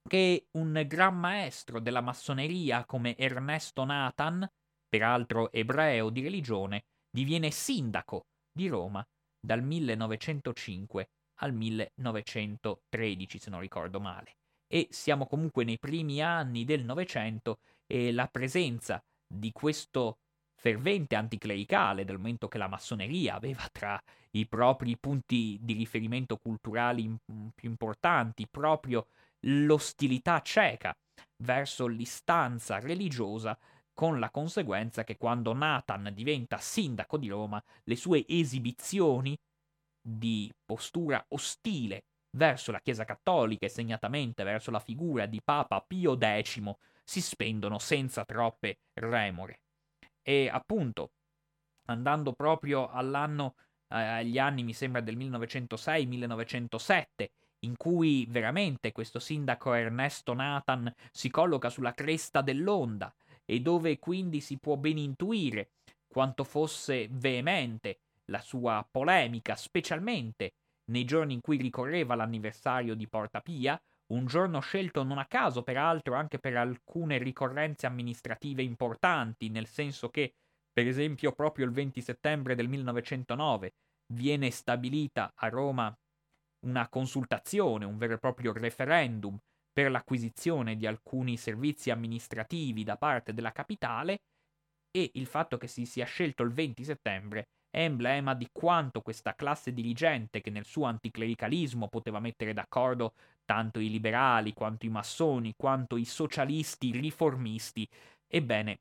che un gran maestro della massoneria come Ernesto Nathan, peraltro ebreo di religione, diviene sindaco di Roma dal 1905 al 1913, se non ricordo male. E siamo comunque nei primi anni del Novecento e la presenza di questo fervente anticlericale, dal momento che la massoneria aveva tra i propri punti di riferimento culturali più importanti proprio l'ostilità cieca verso l'istanza religiosa, con la conseguenza che quando Nathan diventa sindaco di Roma, le sue esibizioni di postura ostile verso la Chiesa cattolica e segnatamente verso la figura di Papa Pio X si spendono senza troppe remore. E appunto, andando proprio all'anno, eh, agli anni mi sembra del 1906-1907, in cui veramente questo sindaco Ernesto Nathan si colloca sulla cresta dell'onda e dove quindi si può ben intuire quanto fosse veemente la sua polemica, specialmente nei giorni in cui ricorreva l'anniversario di Porta Pia, un giorno scelto non a caso peraltro anche per alcune ricorrenze amministrative importanti, nel senso che, per esempio, proprio il 20 settembre del 1909 viene stabilita a Roma una consultazione, un vero e proprio referendum per l'acquisizione di alcuni servizi amministrativi da parte della capitale e il fatto che si sia scelto il 20 settembre è emblema di quanto questa classe dirigente, che nel suo anticlericalismo poteva mettere d'accordo tanto i liberali quanto i massoni, quanto i socialisti riformisti, ebbene,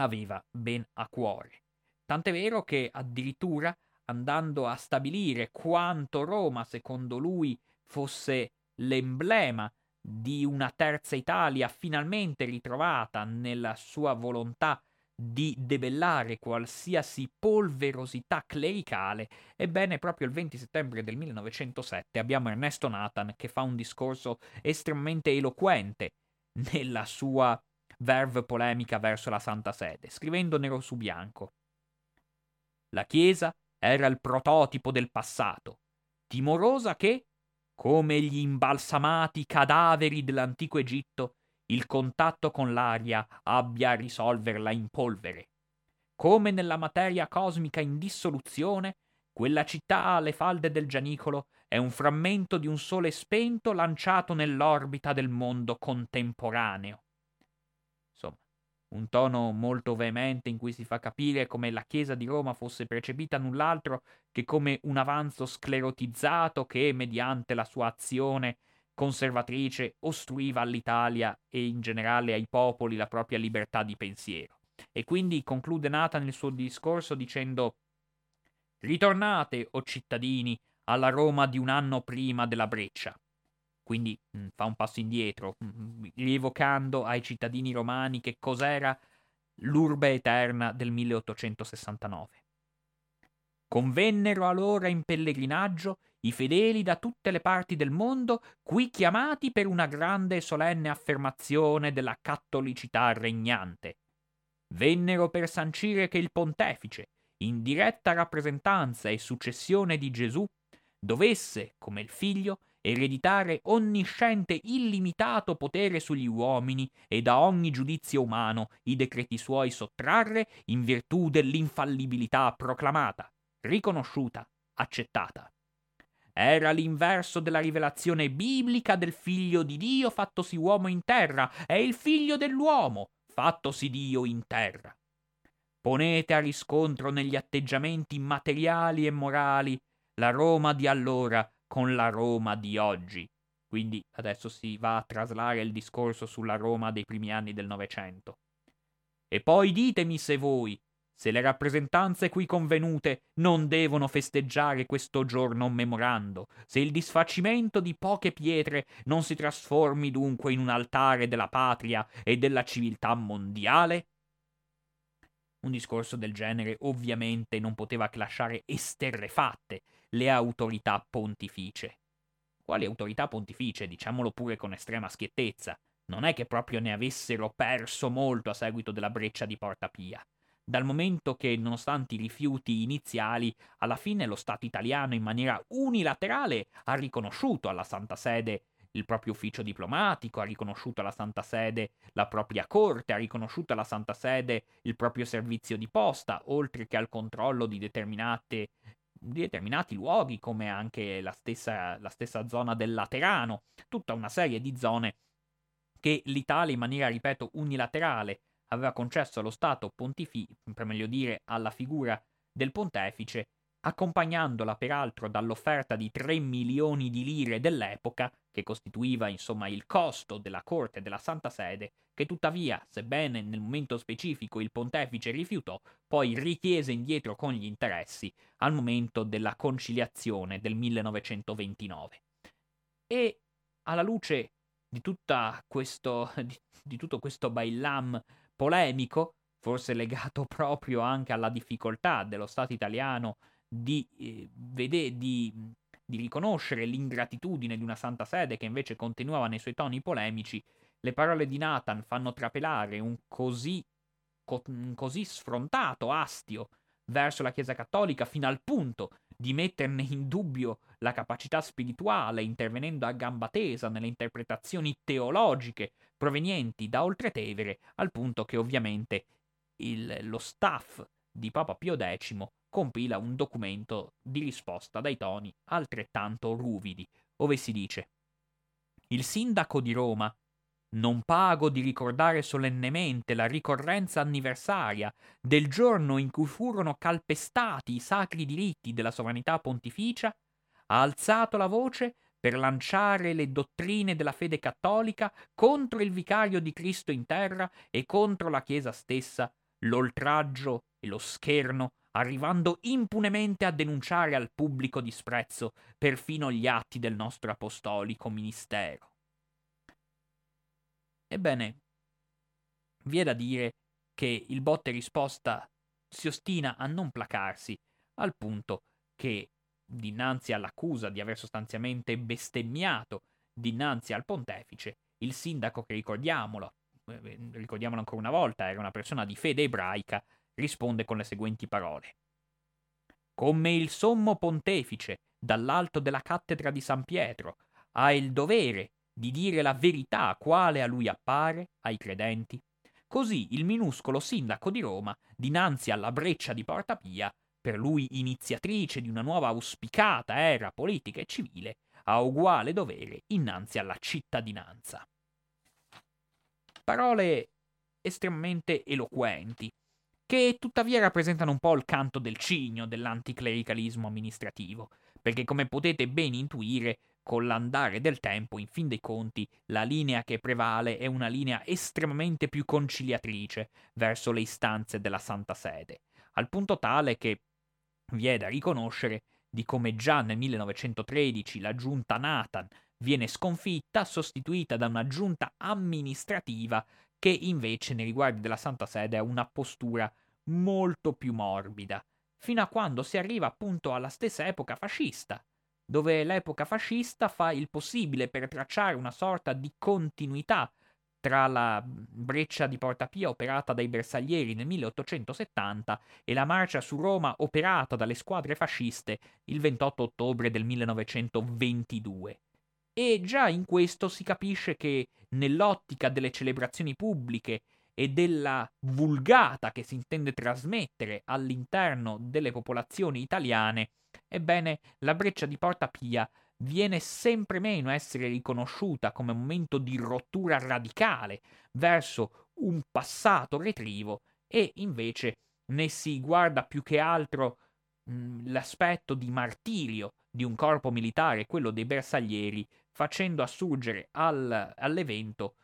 aveva ben a cuore. Tant'è vero che addirittura andando a stabilire quanto Roma, secondo lui, fosse l'emblema di una terza Italia finalmente ritrovata nella sua volontà di debellare qualsiasi polverosità clericale, ebbene proprio il 20 settembre del 1907 abbiamo Ernesto Nathan che fa un discorso estremamente eloquente nella sua verve polemica verso la Santa Sede, scrivendo nero su bianco. La Chiesa era il prototipo del passato, timorosa che, come gli imbalsamati cadaveri dell'antico Egitto, il contatto con l'aria abbia a risolverla in polvere. Come nella materia cosmica in dissoluzione, quella città alle falde del Gianicolo è un frammento di un sole spento lanciato nell'orbita del mondo contemporaneo. Un tono molto veemente in cui si fa capire come la Chiesa di Roma fosse percepita null'altro che come un avanzo sclerotizzato che, mediante la sua azione, conservatrice ostruiva all'Italia e in generale ai popoli la propria libertà di pensiero. E quindi conclude Nathan il suo discorso dicendo Ritornate, o cittadini, alla Roma di un anno prima della breccia. Quindi mh, mm, fa un passo indietro, mh, mm, rievocando ai cittadini romani che cos'era l'urbe eterna del 1869. Convennero allora in pellegrinaggio i fedeli da tutte le parti del mondo, qui chiamati per una grande e solenne affermazione della cattolicità regnante. Vennero per sancire che il pontefice, in diretta rappresentanza e successione di Gesù, dovesse, come il figlio, ereditare onnisciente illimitato potere sugli uomini e da ogni giudizio umano i decreti suoi sottrarre in virtù dell'infallibilità proclamata, riconosciuta, accettata. Era l'inverso della rivelazione biblica del figlio di Dio fattosi uomo in terra, è il figlio dell'uomo fattosi Dio in terra. Ponete a riscontro negli atteggiamenti materiali e morali la Roma di allora con la Roma di oggi. Quindi adesso si va a traslare il discorso sulla Roma dei primi anni del Novecento. E poi ditemi se voi, se le rappresentanze qui convenute non devono festeggiare questo giorno memorando, se il disfacimento di poche pietre non si trasformi dunque in un altare della patria e della civiltà mondiale? Un discorso del genere ovviamente non poteva che lasciare esterrefatte le autorità pontificie. Quali autorità pontificie, diciamolo pure con estrema schiettezza, non è che proprio ne avessero perso molto a seguito della breccia di Porta Pia. Dal momento che, nonostante i rifiuti iniziali, alla fine lo Stato italiano in maniera unilaterale ha riconosciuto alla Santa Sede il proprio ufficio diplomatico, ha riconosciuto alla Santa Sede la propria corte, ha riconosciuto alla Santa Sede il proprio servizio di posta, oltre che al controllo di, di determinati luoghi, come anche la stessa, la stessa zona del Laterano, tutta una serie di zone che l'Italia in maniera, ripeto, unilaterale aveva concesso allo Stato pontificio, per meglio dire alla figura del pontefice, accompagnandola peraltro dall'offerta di 3 milioni di lire dell'epoca, che costituiva insomma il costo della corte della Santa Sede, che tuttavia, sebbene nel momento specifico il pontefice rifiutò, poi richiese indietro con gli interessi al momento della conciliazione del 1929. E alla luce di, questo, di, di tutto questo bailam polemico, forse legato proprio anche alla difficoltà dello Stato italiano di, eh, vede, di, di riconoscere l'ingratitudine di una Santa Sede che invece continuava nei suoi toni polemici, le parole di Nathan fanno trapelare un così, co- un così sfrontato astio verso la Chiesa Cattolica fino al punto di metterne in dubbio la capacità spirituale, intervenendo a gamba tesa nelle interpretazioni teologiche provenienti da Oltretevere, al punto che ovviamente il, lo staff di Papa Pio X compila un documento di risposta dai toni altrettanto ruvidi, ove si dice Il sindaco di Roma, non pago di ricordare solennemente la ricorrenza anniversaria del giorno in cui furono calpestati i sacri diritti della sovranità pontificia, ha alzato la voce per lanciare le dottrine della fede cattolica contro il vicario di Cristo in terra e contro la Chiesa stessa, l'oltraggio e lo scherno, arrivando impunemente a denunciare al pubblico disprezzo perfino gli atti del nostro apostolico ministero. Ebbene, vi è da dire che il botte risposta si ostina a non placarsi, al punto che dinanzi all'accusa di aver sostanzialmente bestemmiato dinanzi al pontefice, il sindaco che ricordiamolo, eh, ricordiamolo ancora una volta, era una persona di fede ebraica, risponde con le seguenti parole. Come il sommo pontefice, dall'alto della cattedra di San Pietro, ha il dovere di dire la verità quale a lui appare, ai credenti, così il minuscolo sindaco di Roma, dinanzi alla breccia di Porta Pia, per lui iniziatrice di una nuova auspicata era politica e civile, ha uguale dovere innanzi alla cittadinanza. Parole estremamente eloquenti, che tuttavia rappresentano un po' il canto del cigno dell'anticlericalismo amministrativo, perché come potete ben intuire, con l'andare del tempo, in fin dei conti, la linea che prevale è una linea estremamente più conciliatrice verso le istanze della Santa Sede, al punto tale che vi è da riconoscere di come già nel 1913 la giunta Nathan viene sconfitta, sostituita da una giunta amministrativa che invece nei riguardi della Santa Sede ha una postura molto più morbida, fino a quando si arriva appunto alla stessa epoca fascista, dove l'epoca fascista fa il possibile per tracciare una sorta di continuità tra la breccia di Porta Pia operata dai bersaglieri nel 1870 e la marcia su Roma operata dalle squadre fasciste il 28 ottobre del 1922. E già in questo si capisce che nell'ottica delle celebrazioni pubbliche e della vulgata che si intende trasmettere all'interno delle popolazioni italiane, ebbene la breccia di Porta Pia viene sempre meno a essere riconosciuta come momento di rottura radicale verso un passato retrivo e invece ne si guarda più che altro mh, l'aspetto di martirio di un corpo militare, quello dei bersaglieri, facendo assurgere al, all'evento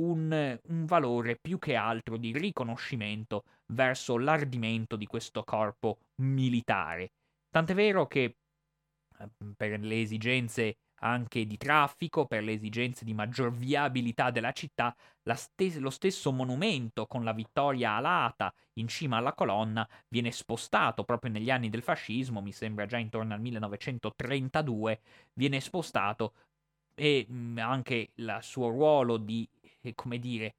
un, un valore più che altro di riconoscimento verso l'ardimento di questo corpo militare. Tant'è vero che Ehm, per le esigenze anche di traffico, per le esigenze di maggior viabilità della città, stes- lo stesso monumento con la vittoria alata in cima alla colonna viene spostato proprio negli anni del fascismo, mi sembra già intorno al 1932, viene spostato e mh, anche il suo ruolo di come dire,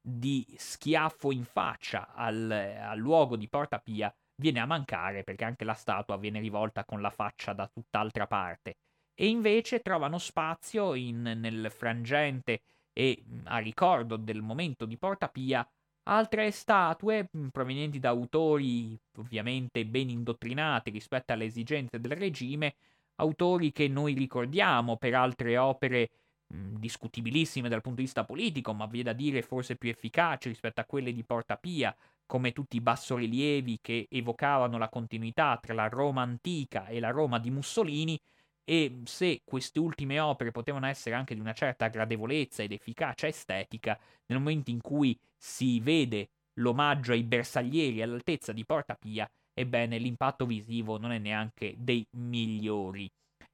di schiaffo in faccia al, al luogo di Porta Pia viene a mancare perché anche la statua viene rivolta con la faccia da tutt'altra parte. E invece trovano spazio in, nel frangente e a ricordo del momento di Porta Pia altre statue provenienti da autori ovviamente ben indottrinati rispetto alle esigenze del regime, autori che noi ricordiamo per altre opere discutibilissime dal punto di vista politico, ma vi è da dire forse più efficaci rispetto a quelle di Porta Pia, come tutti i bassorilievi che evocavano la continuità tra la Roma antica e la Roma di Mussolini, e se queste ultime opere potevano essere anche di una certa gradevolezza ed efficacia estetica, nel momento in cui si vede l'omaggio ai bersaglieri all'altezza di Porta Pia, ebbene l'impatto visivo non è neanche dei migliori.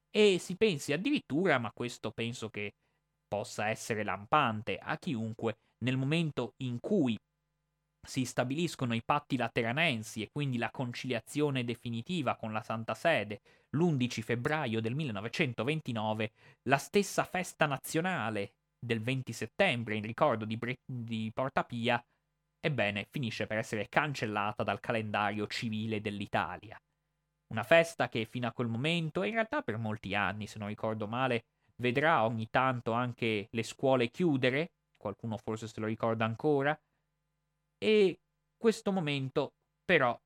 E si pensi addirittura, ma questo penso che possa essere lampante a chiunque, nel momento in cui si stabiliscono i patti lateranensi e quindi la conciliazione definitiva con la Santa Sede l'11 febbraio del 1929, la stessa festa nazionale del 20 settembre in ricordo di, Bre- di Porta Pia, ebbene finisce per essere cancellata dal calendario civile dell'Italia. Una festa che fino a quel momento, e in realtà per molti anni, se non ricordo male, vedrà ogni tanto anche le scuole chiudere, qualcuno forse se lo ricorda ancora, e questo momento però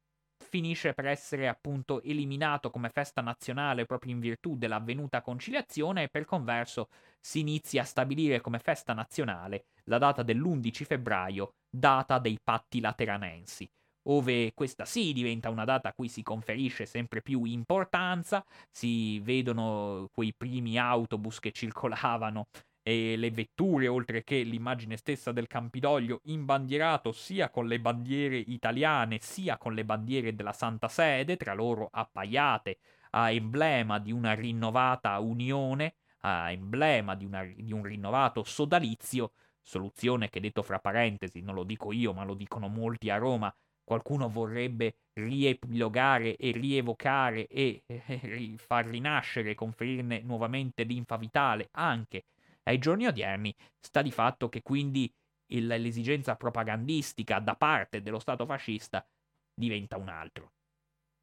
finisce per essere appunto eliminato come festa nazionale proprio in virtù dell'avvenuta conciliazione e per converso si inizia a stabilire come festa nazionale la data dell'11 febbraio, data dei patti lateranensi ove questa sì diventa una data a cui si conferisce sempre più importanza, si vedono quei primi autobus che circolavano e le vetture, oltre che l'immagine stessa del Campidoglio imbandierato sia con le bandiere italiane sia con le bandiere della Santa Sede, tra loro appaiate a emblema di una rinnovata unione, a emblema di, una, di un rinnovato sodalizio, soluzione che detto fra parentesi, non lo dico io ma lo dicono molti a Roma, qualcuno vorrebbe riepilogare e rievocare e eh, far rinascere conferirne nuovamente l'infa vitale anche ai giorni odierni, sta di fatto che quindi il, l'esigenza propagandistica da parte dello Stato fascista diventa un altro.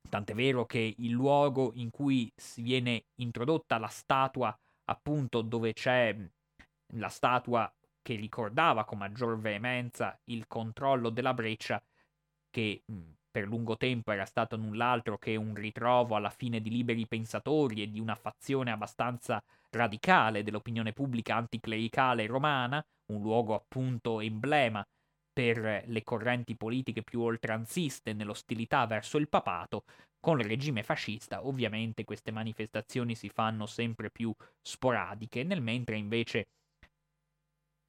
Tant'è vero che il luogo in cui si viene introdotta la statua, appunto dove c'è la statua che ricordava con maggior veemenza il controllo della breccia, che per lungo tempo era stato null'altro che un ritrovo alla fine di liberi pensatori e di una fazione abbastanza radicale dell'opinione pubblica anticlericale romana, un luogo appunto emblema per le correnti politiche più oltranziste nell'ostilità verso il papato, con il regime fascista ovviamente queste manifestazioni si fanno sempre più sporadiche, nel mentre invece,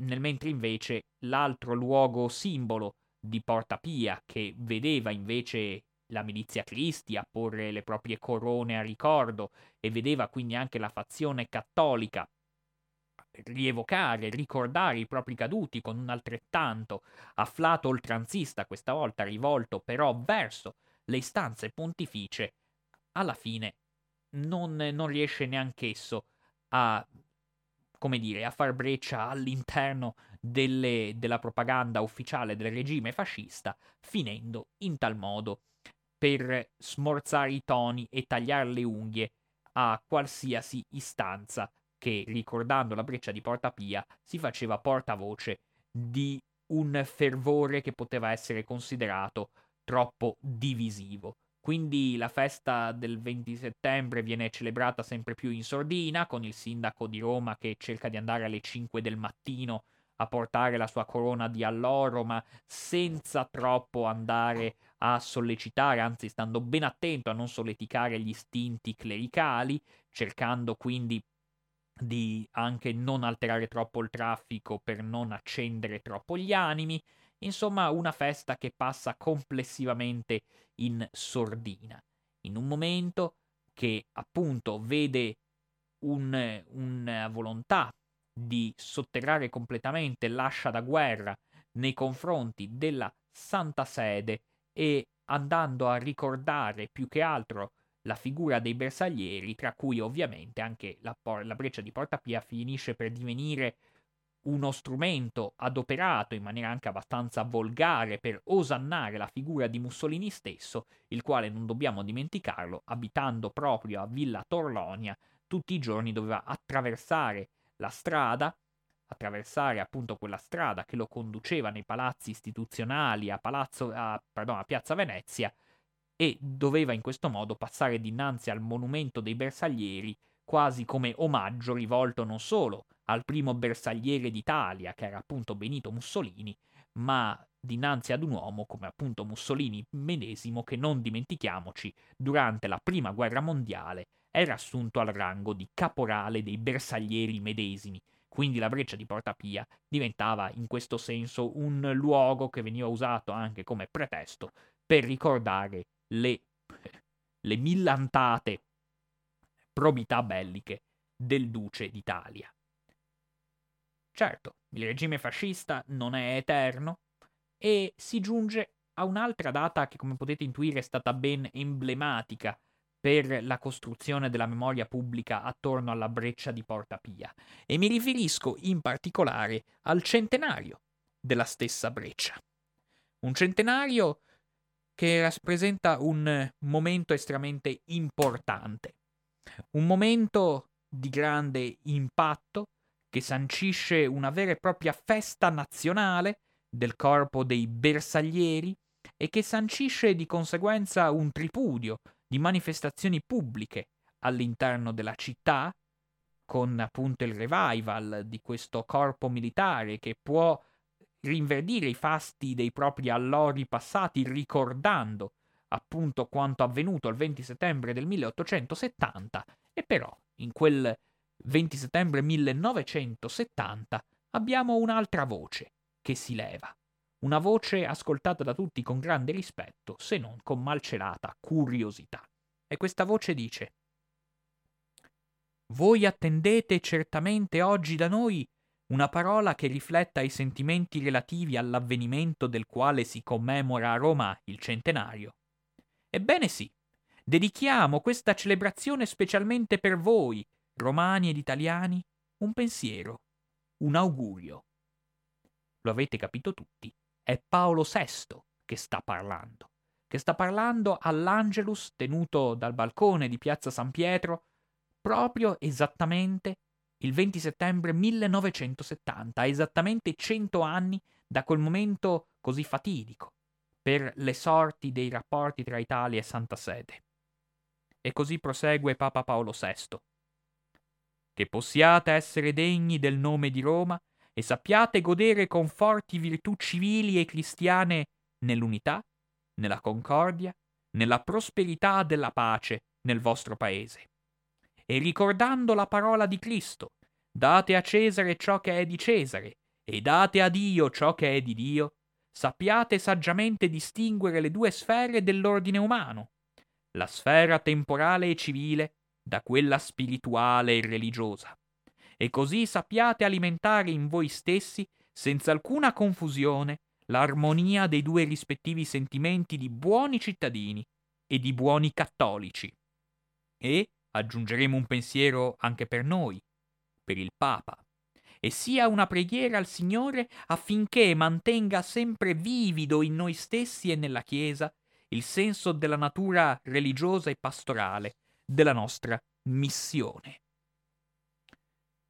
nel mentre invece l'altro luogo simbolo di Porta Pia, che vedeva invece la milizia Cristi a porre le proprie corone a ricordo e vedeva quindi anche la fazione cattolica rievocare, ricordare i propri caduti con un altrettanto afflato oltranzista, questa volta rivolto però verso le istanze pontificie, alla fine non, non riesce neanch'esso a, come dire, a far breccia all'interno delle, della propaganda ufficiale del regime fascista, finendo in tal modo per smorzare i toni e tagliare le unghie a qualsiasi istanza che, ricordando la breccia di Porta Pia, si faceva portavoce di un fervore che poteva essere considerato troppo divisivo. Quindi la festa del 20 settembre viene celebrata sempre più in sordina, con il sindaco di Roma che cerca di andare alle 5 del mattino a portare la sua corona di alloro, ma senza troppo andare a sollecitare, anzi stando ben attento a non solleticare gli istinti clericali, cercando quindi di anche non alterare troppo il traffico per non accendere troppo gli animi. Insomma, una festa che passa complessivamente in sordina, in un momento che appunto vede un, una volontà di sotterrare completamente l'ascia da guerra nei confronti della Santa Sede e andando a ricordare più che altro la figura dei bersaglieri, tra cui ovviamente anche la, por- la breccia di Porta finisce per divenire uno strumento adoperato in maniera anche abbastanza volgare per osannare la figura di Mussolini stesso, il quale non dobbiamo dimenticarlo, abitando proprio a Villa Torlonia, tutti i giorni doveva attraversare la strada, attraversare appunto quella strada che lo conduceva nei palazzi istituzionali a, palazzo, a, pardon, a Piazza Venezia e doveva in questo modo passare dinanzi al monumento dei bersaglieri quasi come omaggio rivolto non solo al primo bersagliere d'Italia, che era appunto Benito Mussolini, ma dinanzi ad un uomo come appunto Mussolini medesimo che non dimentichiamoci, durante la prima guerra mondiale era assunto al rango di caporale dei bersaglieri medesimi, quindi la breccia di Porta Pia diventava in questo senso un luogo che veniva usato anche come pretesto per ricordare le, le millantate probità belliche del duce d'Italia. Certo, il regime fascista non è eterno e si giunge a un'altra data che come potete intuire è stata ben emblematica per la costruzione della memoria pubblica attorno alla breccia di Porta Pia e mi riferisco in particolare al centenario della stessa breccia. Un centenario che rappresenta un momento estremamente importante, un momento di grande impatto che sancisce una vera e propria festa nazionale del corpo dei bersaglieri e che sancisce di conseguenza un tripudio di manifestazioni pubbliche all'interno della città, con appunto il revival di questo corpo militare che può rinverdire i fasti dei propri allori passati ricordando appunto quanto avvenuto il 20 settembre del 1870 e però in quel 20 settembre 1970 abbiamo un'altra voce che si leva, una voce ascoltata da tutti con grande rispetto, se non con malcelata curiosità. E questa voce dice Voi attendete certamente oggi da noi una parola che rifletta i sentimenti relativi all'avvenimento del quale si commemora a Roma il centenario. Ebbene sì, dedichiamo questa celebrazione specialmente per voi, romani ed italiani, un pensiero, un augurio. Lo avete capito tutti, è Paolo VI che sta parlando, che sta parlando all'Angelus tenuto dal balcone di Piazza San Pietro proprio esattamente il 20 settembre 1970, esattamente 100 anni da quel momento così fatidico per le sorti dei rapporti tra Italia e Santa Sede. E così prosegue Papa Paolo VI che possiate essere degni del nome di Roma e sappiate godere con forti virtù civili e cristiane nell'unità, nella concordia, nella prosperità della pace nel vostro paese. E ricordando la parola di Cristo, date a Cesare ciò che è di Cesare e date a Dio ciò che è di Dio, sappiate saggiamente distinguere le due sfere dell'ordine umano, la sfera temporale e civile da quella spirituale e religiosa. E così sappiate alimentare in voi stessi, senza alcuna confusione, l'armonia dei due rispettivi sentimenti di buoni cittadini e di buoni cattolici. E aggiungeremo un pensiero anche per noi, per il Papa, e sia una preghiera al Signore affinché mantenga sempre vivido in noi stessi e nella Chiesa il senso della natura religiosa e pastorale della nostra missione.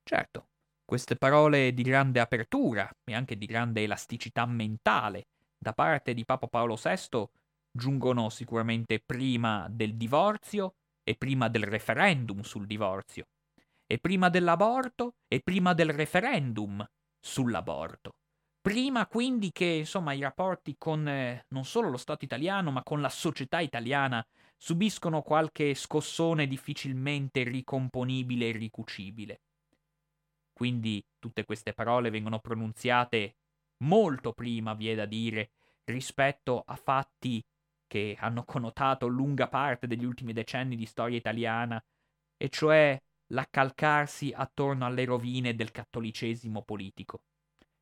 Certo, queste parole di grande apertura e anche di grande elasticità mentale da parte di Papa Paolo VI giungono sicuramente prima del divorzio e prima del referendum sul divorzio, e prima dell'aborto e prima del referendum sull'aborto. Prima quindi che insomma i rapporti con eh, non solo lo Stato italiano ma con la società italiana subiscono qualche scossone difficilmente ricomponibile e ricucibile. Quindi tutte queste parole vengono pronunziate molto prima, vi è da dire, rispetto a fatti che hanno connotato lunga parte degli ultimi decenni di storia italiana, e cioè l'accalcarsi attorno alle rovine del cattolicesimo politico.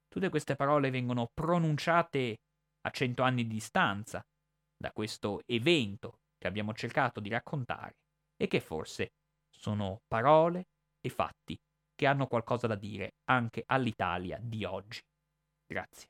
Tutte queste parole vengono pronunciate a cento anni di distanza da questo evento che abbiamo cercato di raccontare e che forse sono parole e fatti che hanno qualcosa da dire anche all'Italia di oggi. Grazie.